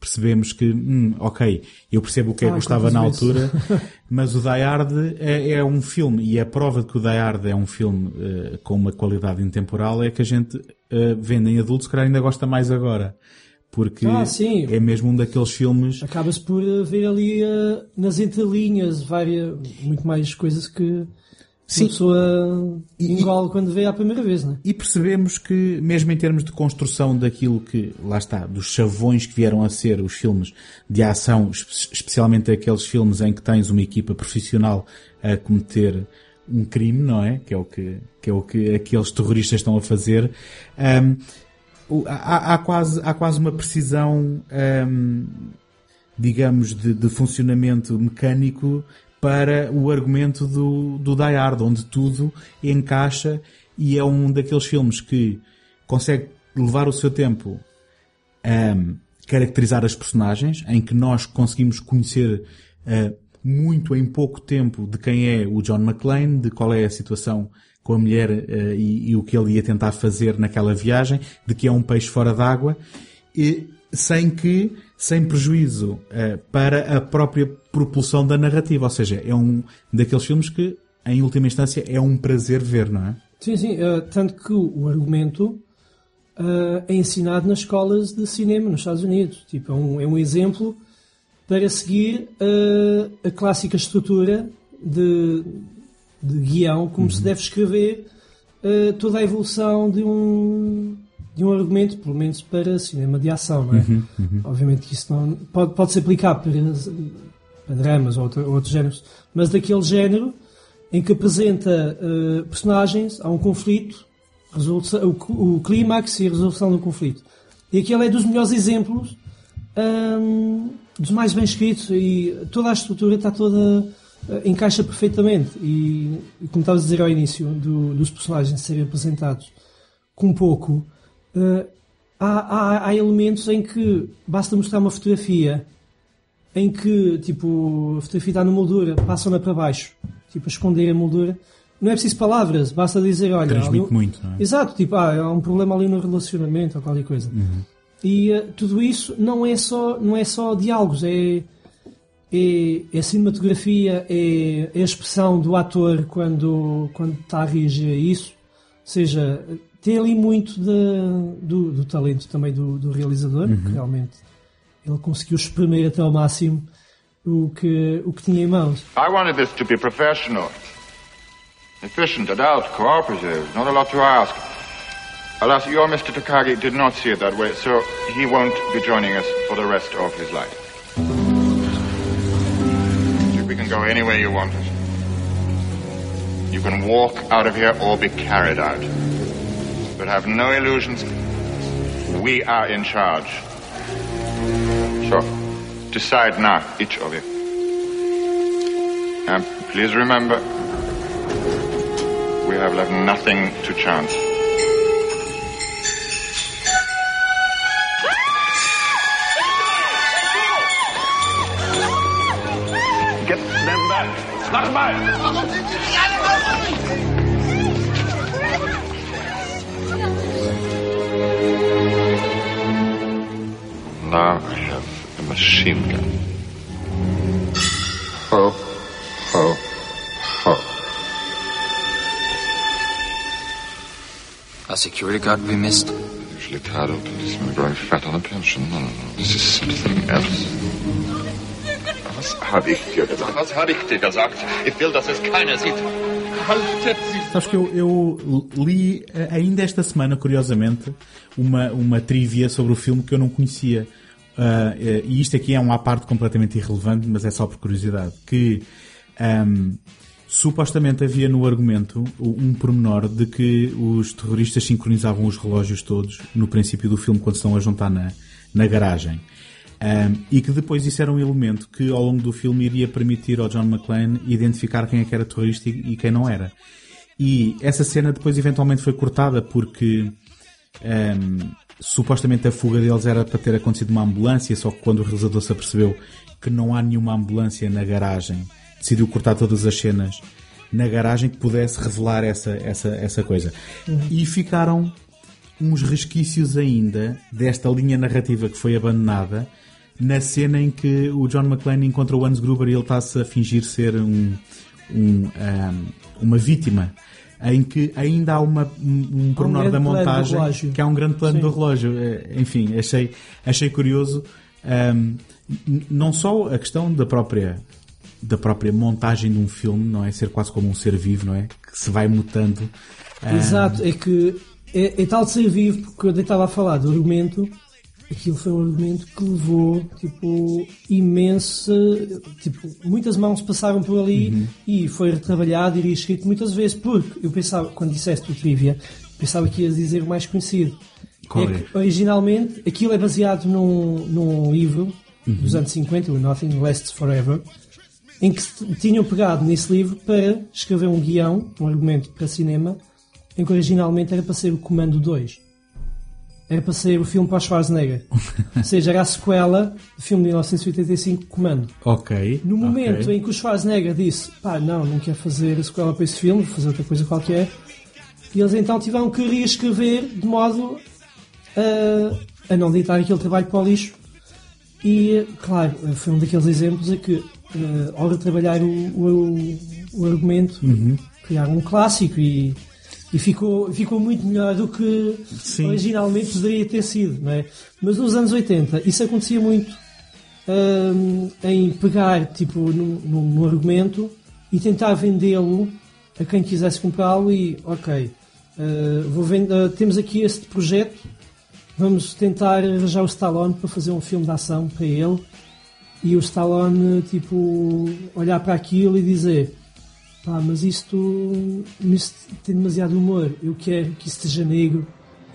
A: percebemos que, hum, ok, eu percebo o que é que
B: Ah,
A: gostava na altura, mas o Die Hard é, é um filme e a prova de que o Die Hard é um filme eh, com uma qualidade intemporal é que a gente eh, vendo em adultos, se calhar ainda gosta mais agora. Porque
B: Ah,
A: é mesmo um daqueles filmes
B: Acaba-se por ver ali eh, nas entrelinhas várias, muito mais coisas que
A: Sim.
B: a pessoa
A: E-
B: engole quando vê à primeira vez, não é?
A: E percebemos que, mesmo em termos de construção daquilo que, lá está, dos chavões que vieram a ser os filmes de ação, espe- especialmente aqueles filmes em que tens uma equipa profissional a cometer um crime, não é? Que é o que, que é o que aqueles terroristas estão a fazer. O- há, há quase, há quase uma precisão, ahm, digamos, de, de funcionamento mecânico para o argumento do, do Die Hard, onde tudo encaixa e é um daqueles filmes que consegue levar o seu tempo a caracterizar as personagens, em que nós conseguimos conhecer eh, muito em pouco tempo de quem é o John McClane, de qual é a situação com a mulher eh, e, e o que ele ia tentar fazer naquela viagem, de que é um peixe fora d'água, sem que, sem prejuízo eh, para a própria propulsão da narrativa. Ou seja, é um daqueles filmes que, em última instância, é um prazer ver, não é?
B: Sim, sim. eh, tanto que o, argumento eh, é ensinado nas escolas de cinema nos Estados Unidos. Tipo, é um, é um exemplo para seguir a clássica estrutura de, de guião, como se deve escrever toda a evolução de um, de um argumento, pelo menos para cinema de ação, não é? Obviamente que isso não pode, pode se aplicar para, para dramas ou outro- outros géneros, mas daquele género em que apresenta eh, personagens, há um conflito, resolução, o, o clímax e a resolução do conflito. E aquele é dos melhores exemplos ahm, dos mais bem escritos e toda a estrutura está toda eh, encaixa perfeitamente e, e como estavas a dizer ao início do- dos personagens serem apresentados com pouco eh, há, há- há elementos em que basta mostrar uma fotografia em que tipo a fotografia está na moldura passam-na para baixo tipo a esconder a moldura não é preciso palavras basta dizer olha
A: Transmite
B: ali-
A: muito, não é?
B: Exato, tipo, ah, há um problema ali no relacionamento ou qualquer coisa. E eh, tudo isso não é só, não é só diálogos, é, é, é cinematografia, é, é a expressão do ator quando, quando está a reagir a isso. Ou seja, tem ali muito de- do, do talento também do, do realizador, que realmente ele conseguiu espremer até ao máximo o que, o que tinha em mãos.
G: I wanted this to be professional, efficient, adult, cooperative, not a lot to ask. Alas, your Mr. Takagi did not see it that way, so he won't be joining us for the rest of his life. We can go any way you want us. You can walk out of here or be carried out. But have no illusions. We are in charge. So, decide now, each of you. And please remember, we have left nothing to chance.
H: Get them back. Schlag mal.
F: Machine gun. Ho, ho, ho.
I: A security guard we missed.
F: Usually up and he's growing fat on a pension. No, no, no. This is something else.
G: Was habe ich dir gesagt? Was habe ich dir gesagt? Ich will, dass es keiner sieht.
A: Sabes que eu, eu li eh, ainda esta semana, curiosamente, uma, uma trivia sobre o filme que eu não conhecia. Ah, eh, e isto aqui é um à parte completamente irrelevante, mas é só por curiosidade. Que ahm, supostamente havia no argumento um pormenor de que os terroristas sincronizavam os relógios todos no princípio do filme quando estão a juntar na, na garagem. Um, e que depois isso era um elemento que ao longo do filme iria permitir ao John McClane identificar quem é que era terrorista e e quem não era. E essa cena depois eventualmente foi cortada porque um, supostamente a fuga deles era para ter acontecido uma ambulância, só que quando o realizador se apercebeu que não há nenhuma ambulância na garagem, decidiu cortar todas as cenas na garagem que pudesse revelar essa, essa, essa coisa. E ficaram uns resquícios ainda desta linha narrativa que foi abandonada na cena em que o John McClane encontra o Hans Gruber e ele está-se a fingir ser um, um, um, uma vítima em que ainda há uma, um, um pormenor
B: grande
A: da montagem que há um grande plano
B: Sim.
A: do relógio. Eh, Enfim, achei, achei curioso um, não só a questão da própria da própria montagem de um filme, não é? Ser quase como um ser vivo, não é? Que se vai mutando.
B: Exato, é que é, é tal de ser vivo, porque eu estava a falar do argumento, aquilo foi um argumento que levou, tipo, imensa, tipo, muitas mãos passaram por ali
A: Uhum.
B: e foi retrabalhado e reescrito muitas vezes, porque eu pensava, quando disseste o trivia, pensava que ias dizer o mais conhecido.
A: Qual
B: é
A: é?
B: que, originalmente, aquilo é baseado num, num livro
A: Uhum.
B: dos anos 50, o Nothing Lasts Forever, em que tinham pegado nesse livro para escrever um guião, um argumento para cinema, em que originalmente era para ser o Comando 2. Era para ser o filme para o Schwarzenegger. Ou seja, era a sequela do filme de 1985, Comando.
A: Ok.
B: No momento
A: ok.
B: em que o Schwarzenegger disse pá, não, não quero fazer a sequela para esse filme, vou fazer outra coisa qualquer, e eles então tiveram que reescrever de modo a, a não deitar aquele trabalho para o lixo. E, claro, foi um daqueles exemplos em que, eh, ao retrabalhar o, o, o argumento,
A: Uhum.
B: criaram um clássico e, e ficou, ficou muito melhor do que
A: Sim.
B: originalmente poderia ter sido, não é? Mas nos anos 80 isso acontecia muito hum, em pegar tipo no- no argumento e tentar vendê-lo a quem quisesse comprá-lo e ok eh, vou vend- eh, temos aqui este projeto vamos tentar arranjar o Stallone para fazer um filme de ação para ele e o Stallone tipo olhar para aquilo e dizer pá, mas isto, tem demasiado humor eu quero que isto negro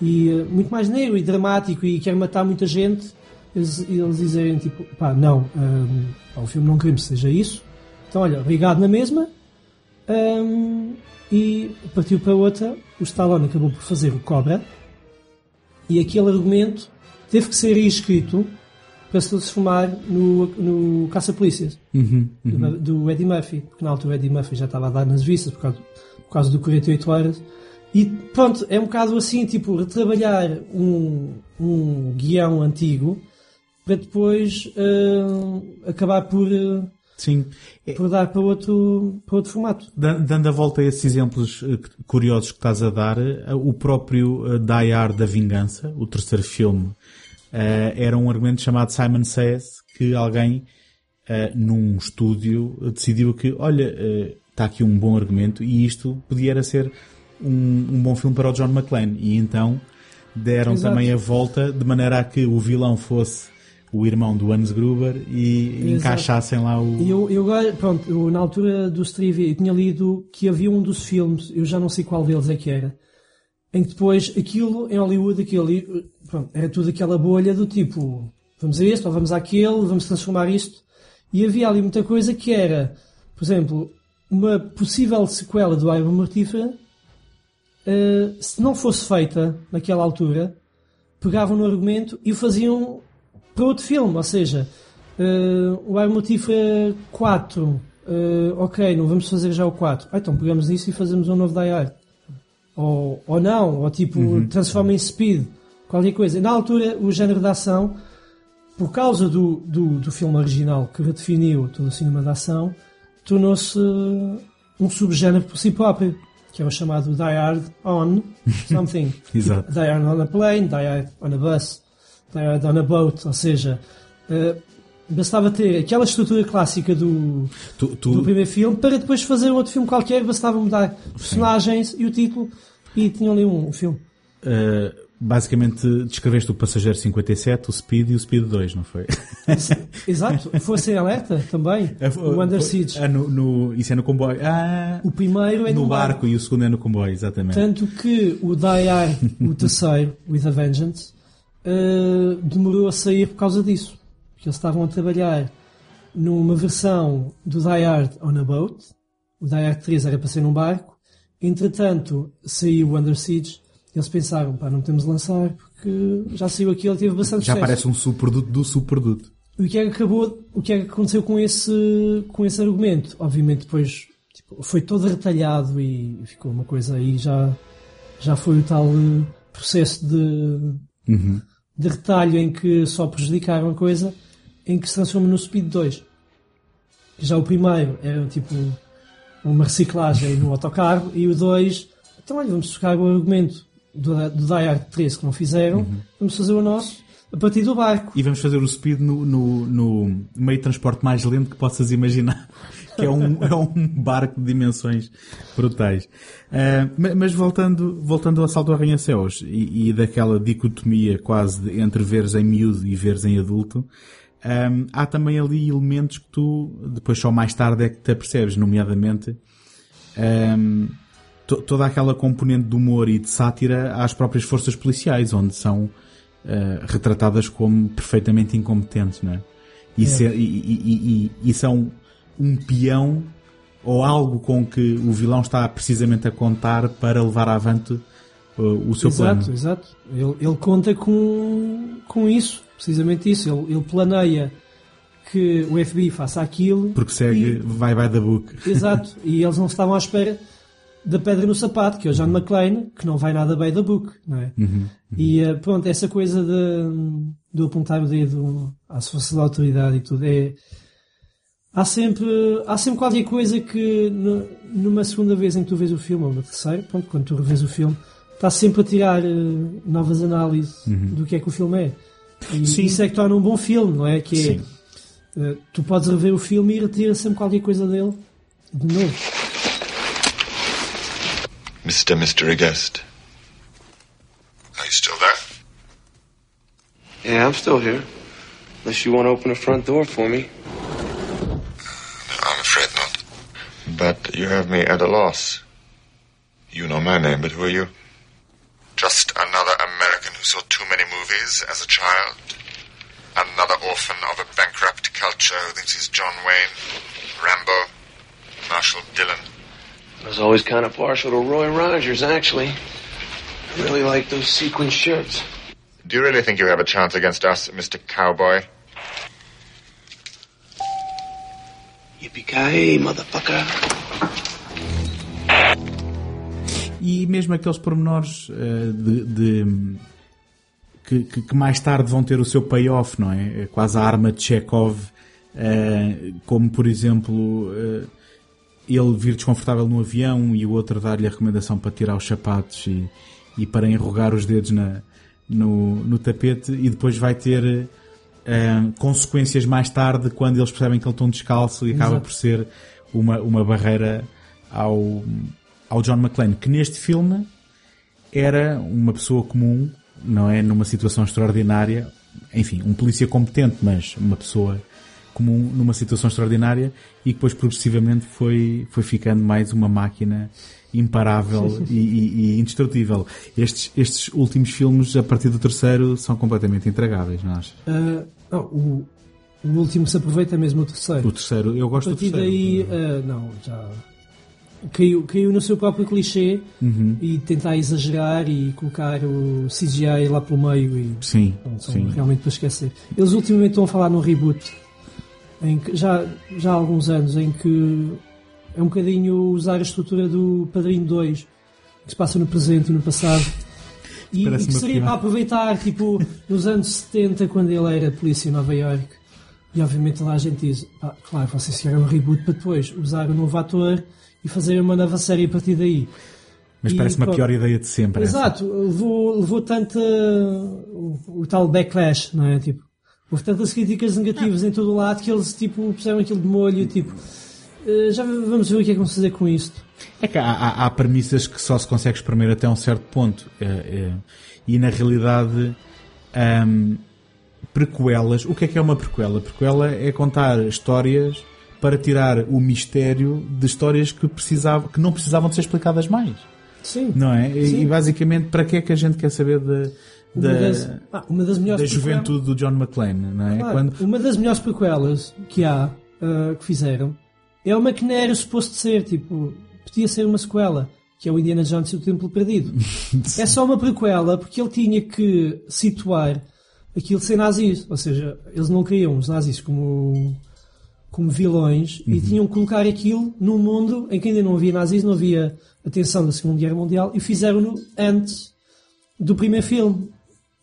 B: e eh, muito mais negro e dramático e quero matar muita gente eles, eles dizerem tipo, pá, não, hum, pá, o filme não queremos que seja isso. Então, olha, obrigado na mesma. hum, e partiu para outra. O Stallone acabou por fazer o Cobra. E aquele argumento teve que ser reescrito para se transformar no, no Caça-Polícias
A: Uhum,
B: do, do Eddie Murphy, porque na altura o Eddie Murphy já estava a dar nas vistas por causa, por causa do 48 horas. E pronto, é um bocado assim, tipo, retrabalhar um, um guião antigo para depois ah, acabar por, ah,
A: Sim. É-
B: por dar para outro, para outro formato.
A: Dan- Dando a volta a esses exemplos eh, curiosos que estás a dar, o próprio Die Hard da Vingança, o terceiro filme, eh, era um argumento chamado Simon Says, que alguém eh, num estúdio eh, decidiu que, olha, eh, está aqui um bom argumento e isto podia ser um, um bom filme para o John McClane. E então deram
B: Exato.
A: também a volta de maneira a que o vilão fosse o irmão do Hans Gruber e
B: Exato.
A: encaixassem lá o...
B: Eu, eu agora, pronto, eu, na altura do Strivia, eu tinha lido que havia um dos filmes, eu já não sei qual deles é que era, em que depois aquilo em Hollywood, aquilo pronto, era tudo aquela bolha do tipo, vamos a este ou vamos àquele, vamos transformar isto. E havia ali muita coisa que era, por exemplo, uma possível sequela do Iron Mortífera, eh, se não fosse feita naquela altura, pegavam no argumento e o faziam para outro filme, ou seja, eh, o Iron Mortífera 4, eh, ok, não vamos fazer já o 4, ah, então pegamos isso e fazemos um novo Die Hard. Ou, ou não, ou tipo, transforma em Speed, qualquer coisa. Na altura, o género de ação, por causa do, do, do filme original que redefiniu todo o cinema de ação, tornou-se eh, um subgénero por si próprio, que é o chamado Die Hard on something.
A: Exato.
B: Die Hard on a plane, Die Hard on a bus, Die Hard on a boat, ou seja, eh, bastava ter aquela estrutura clássica do,
A: Tu, tu-
B: do primeiro filme para depois fazer outro filme qualquer, bastava mudar personagens e o título e tinham ali um, um filme.
A: Uh, basicamente descreveste o Passageiro 57, o Speed e o Speed 2, não foi?
B: Exato, Força em Alerta também, o Under Siege.
A: Ah, no, no- isso é no comboio. Ah,
B: O primeiro é
A: no
B: no
A: barco e o segundo é no comboio, exatamente.
B: Tanto que o Die Hard, o terceiro, With a Vengeance, eh, demorou a sair por causa disso. Porque eles estavam a trabalhar numa versão do Die Hard on a Boat. O Die Hard 3 era para ser num barco. Entretanto, saiu o Under Siege. Eles pensaram, pá, não temos de lançar porque já saiu aquilo, teve bastante
A: Já
B: sucesso.
A: parece um subproduto do subproduto.
B: O que é que acabou, o que é que aconteceu com esse, com esse argumento? Obviamente depois tipo, foi todo retalhado e ficou uma coisa aí já, já foi o tal eh, processo de,
A: Uhum.
B: de retalho em que só prejudicaram a coisa, em que se transforma no Speed 2. Já o primeiro era tipo uma reciclagem no autocarro e o 2, então olha, vamos buscar o argumento do, do Die Hard 3 que não fizeram,
A: Uhum.
B: vamos fazer o nosso a partir do barco.
A: E vamos fazer o Speed no, no- no meio de transporte mais lento que possas imaginar. Que é um, é um barco de dimensões brutais. Ma- mas voltando, voltando ao salto ao arranha-céus e, e daquela dicotomia quase entre veres em miúdo e veres em adulto, ahm, há também ali elementos que tu, depois só mais tarde é que te apercebes, nomeadamente, ahm, to- toda aquela componente de humor e de sátira às próprias forças policiais, onde são ah, retratadas como perfeitamente incompetentes, não é? E, se- e- e- e- e- são um peão ou algo com que o vilão está precisamente a contar para levar avante uh, o seu
B: exato,
A: plano.
B: Exato, ele, ele conta com, com isso, precisamente isso. Ele, ele planeia que o FBI faça aquilo.
A: Porque segue
B: e-
A: vai by the book.
B: exato, e eles não estavam à espera da pedra no sapato, que é o John McClane, que não vai nada bem da book, não é? E eh, pronto, essa coisa de, de apontar o dedo às forças da autoridade e tudo é. Há sempre, há sempre qualquer coisa que numa segunda vez em que tu vês o filme, ou na terceira, pronto, quando tu revês o filme, está sempre a tirar eh, novas análises do que é que o filme é. E
A: Sim.
B: isso é que torna um bom filme, não é? Que é, eh, tu podes rever o filme e retira sempre qualquer coisa dele de novo.
F: Mr. Mystery Guest. Are you still there?
I: Yeah, I'm still here. Unless you want to open the front door for me.
F: I'm afraid not. But you have me at a loss. You know my name, but who are you? Just another American who saw too many movies as a child? Another orphan of a bankrupt culture who thinks he's John Wayne, Rambo, Marshall Dillon.
I: I was always kind of partial to Roy Rogers, actually. I really like those sequin shirts.
G: Do you really think you have a chance against us, Mr. Cowboy?
I: Yippee-ki-yay, motherfucker.
A: E mesmo aqueles pormenores eh, de, de- que, que- que mais tarde vão ter o seu payoff, não é? É Quase a arma de Chekhov, eh, como por exemplo eh, ele vir desconfortável no avião e o outro dar-lhe a recomendação para tirar os sapatos e, e para enrugar os dedos na, no, no tapete e depois vai ter eh, consequências mais tarde quando eles percebem que eles estão descalço e acaba
B: Exato.
A: por ser uma, uma barreira ao, ao John McClane, que neste filme era uma pessoa comum, não é? Numa situação extraordinária, enfim, um polícia competente, mas uma pessoa comum numa situação extraordinária e que depois progressivamente foi, foi ficando mais uma máquina imparável. E, e- e indestrutível. Estes, estes últimos filmes, a partir do terceiro, são completamente intragáveis, não achas?
B: Não, o, o último se aproveita mesmo o terceiro.
A: O terceiro, eu gosto
B: A
A: do
B: partir
A: terceiro.
B: daí, ah, não, já caiu, caiu no seu próprio clichê
A: Uhum.
B: e tentar exagerar e colocar o CGI lá pelo meio e
A: Sim,
B: são
A: sim.
B: realmente para esquecer. Eles ultimamente estão a falar num reboot, em que, já, já há alguns anos, em que é um bocadinho usar a estrutura do Padrinho 2, que se passa no presente e no passado. E, e que seria para aproveitar, tipo, nos anos 70, quando ele era polícia em Nova York. E obviamente lá a gente diz, ah, claro, vocês fizeram um reboot para depois usar o novo ator e fazer uma nova série a partir daí.
A: Mas
B: E
A: parece uma pior ideia de sempre. essa.
B: Exato, levou, levou tanta. O, o tal backlash, não é? Tipo, houve tantas críticas negativas em todo o lado que eles tipo, puseram aquilo de molho, tipo. "Eh, já vamos ver o que é que vamos fazer com isto.
A: É que há, há- há premissas que só se consegue exprimir até um certo ponto. É, é, e na realidade, ahm, prequelas. O que é que é uma prequela? Prequela é contar histórias para tirar o mistério de histórias que, precisavam, que não precisavam de ser explicadas mais.
B: Sim.
A: Não é? E,
B: Sim.
A: e basicamente, para que é que a gente quer saber de-
B: Uma
A: da,
B: das, ah, uma das melhores
A: da juventude do John McClane? Não é?
B: Claro,
A: Quando,
B: Uma das melhores prequelas que há, ah, que fizeram, é uma que não era suposto ser, tipo, podia ser uma sequela, que é o Indiana Jones e o Templo Perdido. é só uma prequela porque ele tinha que situar aquilo sem nazis, ou seja, eles não queriam os nazis como, como vilões e tinham que colocar aquilo num mundo em que ainda não havia nazis, não havia a tensão da Segunda Guerra Mundial e fizeram-no antes do primeiro filme.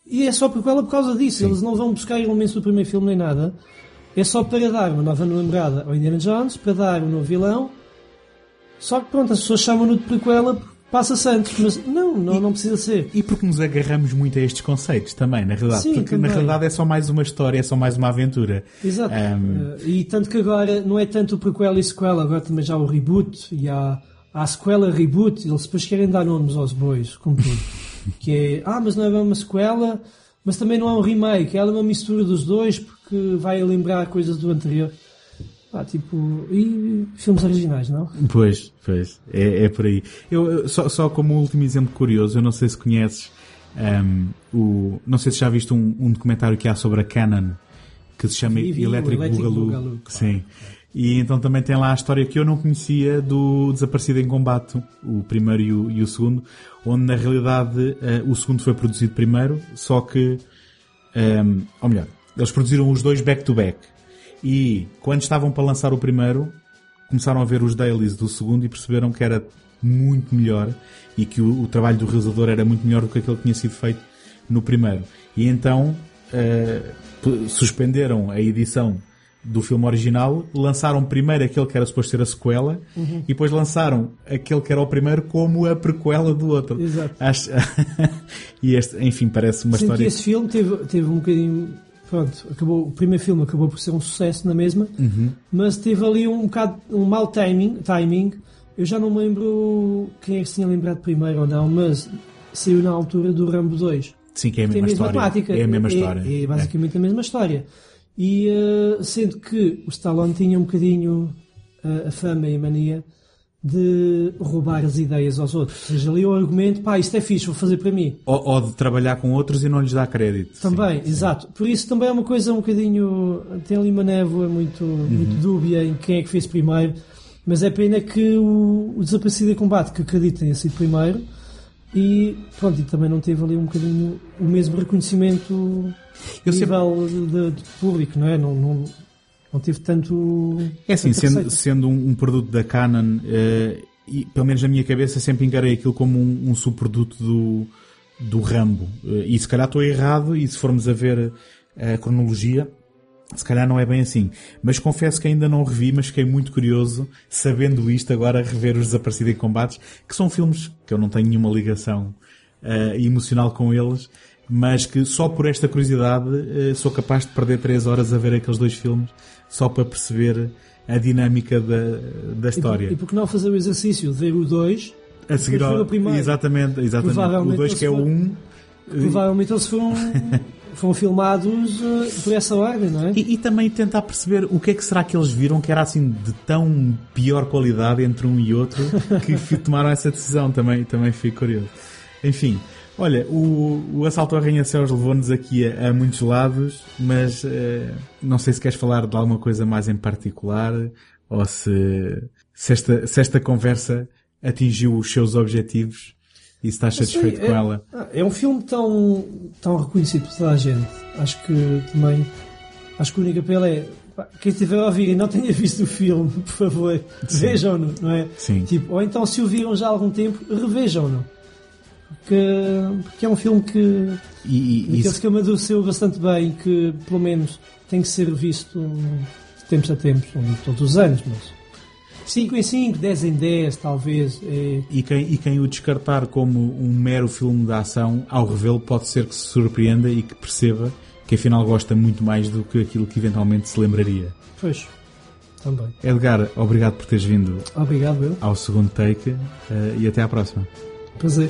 B: E é só prequela por causa disso. Eles não vão buscar elementos do primeiro filme nem nada. É só para dar uma nova namorada ao Indiana Jones, para dar um novo vilão. Só que pronto, as pessoas chamam-no de prequela porque passa-se antes. Mas não, não, não precisa ser.
A: e porque nos agarramos muito a estes conceitos também, na realidade.
B: Sim,
A: porque na
B: também.
A: realidade é só mais uma história, é só mais uma aventura.
B: Exato.
A: Ahm,
B: Eh, e tanto que agora não é tanto o prequel e sequela, agora também já há o reboot e há, há a sequela reboot. Eles depois querem dar nomes aos bois, como tudo. que é, ah, mas não é uma sequela, mas também não é um remake. Ela é uma mistura dos dois porque vai lembrar coisas do anterior. Ah, tipo, e filmes originais, não?
A: Pois, pois, é, é por aí. Eu, eu- só, só como último exemplo curioso, eu não sei se conheces ahm, o. Não sei se já viste um, um documentário que há sobre a Canon que se chama
B: Vi, vi, o
A: Electric,
B: Electric
A: Boogaloo.
B: Claro.
A: E então também tem lá a história que eu não conhecia do Desaparecido em Combate, o primeiro e o, e o segundo, onde na realidade eh, o segundo foi produzido primeiro, só que, ahm, ou melhor, eles produziram os dois back-to-back. E quando estavam para lançar o primeiro, começaram a ver os dailies do segundo e perceberam que era muito melhor e que o, o trabalho do realizador era muito melhor do que aquele que tinha sido feito no primeiro. E então p- suspenderam a edição do filme original, lançaram primeiro aquele que era suposto ser a sequela
B: Uhum.
A: e depois lançaram aquele que era o primeiro como a prequela do outro.
B: Exato.
A: Acho- e este, enfim, parece uma
B: Sendo
A: história.
B: que esse filme teve, teve um bocadinho. Pronto, acabou, o primeiro filme acabou por ser um sucesso na mesma,
A: Uhum.
B: mas teve ali um bocado um mau timing, timing. Eu já não me lembro quem é que se tinha lembrado primeiro ou não, mas saiu na altura do Rambo 2.
A: Sim, que é a
B: Tem a
A: mesma
B: mesma
A: história.
B: temática.
A: É a mesma
B: É-
A: história.
B: É, basicamente a mesma história. E eh, sendo que o Stallone tinha um bocadinho eh, a fama e a mania de roubar as ideias aos outros. Ou seja, ali o argumento, pá, isto é fixe, vou fazer para mim.
A: Ou, ou de trabalhar com outros e não lhes dar crédito.
B: Também, exato. Por isso também é uma coisa um bocadinho. Tem ali uma névoa muito, muito dúbia em quem é que fez primeiro. Mas é pena que o, o Desaparecido em Combate, que acredito tenha sido primeiro, e pronto, e também não teve ali um bocadinho o mesmo reconhecimento
A: Eu
B: a
A: sempre-
B: nível de, de público, não é? Não, não, não teve tanto.
A: É assim, sendo, sendo um, um produto da Canon, eh, e pelo menos na minha cabeça sempre encarei aquilo como um, um subproduto do, do Rambo. Eh, e se calhar estou errado, e se formos a ver a cronologia, se calhar não é bem assim. Mas confesso que ainda não revi, mas fiquei muito curioso, sabendo isto, agora a rever os Desaparecidos em Combates, que são filmes que eu não tenho nenhuma ligação eh, emocional com eles, mas que só por esta curiosidade eh, sou capaz de perder três horas a ver aqueles dois filmes, só para perceber a dinâmica da, da
B: E
A: história.
B: por, e por que não fazer o exercício de ver o 2
A: a seguir ao,
B: primeiro?
A: exatamente, exatamente. O
B: Provavelmente
A: 2 que é o
B: eles
A: 1, um,
B: Provavelmente eles foram, foram filmados eh, por essa ordem, não é?
A: E, e também tentar perceber o que é que será que eles viram que era assim de tão pior qualidade entre um e outro que tomaram essa decisão. Também, também fico curioso. Enfim, olha, o, o assalto ao arranha-céus levou-nos aqui a, a muitos lados, mas eh, não sei se queres falar de alguma coisa mais em particular ou se, se, esta, se esta conversa atingiu os seus objetivos e estás
B: Não sei,
A: satisfeito
B: é,
A: com ela.
B: É um filme tão, tão reconhecido por toda a gente. Acho que também. Acho que o único apelo é. pá, Quem estiver a ouvir e não tenha visto o filme, por favor, vejam-no, não é?
A: Sim.
B: Tipo, ou então, se o viram já há algum tempo, revejam-no. Porque, porque é um filme que.
A: E, e- se-
B: que amadureceu bastante bem, que pelo menos tem que ser visto de tempos a tempos, todos os anos, mas 5 em 5, 10 em 10, talvez. É,
A: E quem, e quem o descartar como um mero filme de ação, ao revê-lo, pode ser que se surpreenda e que perceba que afinal gosta muito mais do que aquilo que eventualmente se lembraria.
B: pois, também.
A: Edgar, obrigado por teres vindo
B: Obrigado, eu.
A: ao segundo take eh, e até à próxima.
B: Prazer.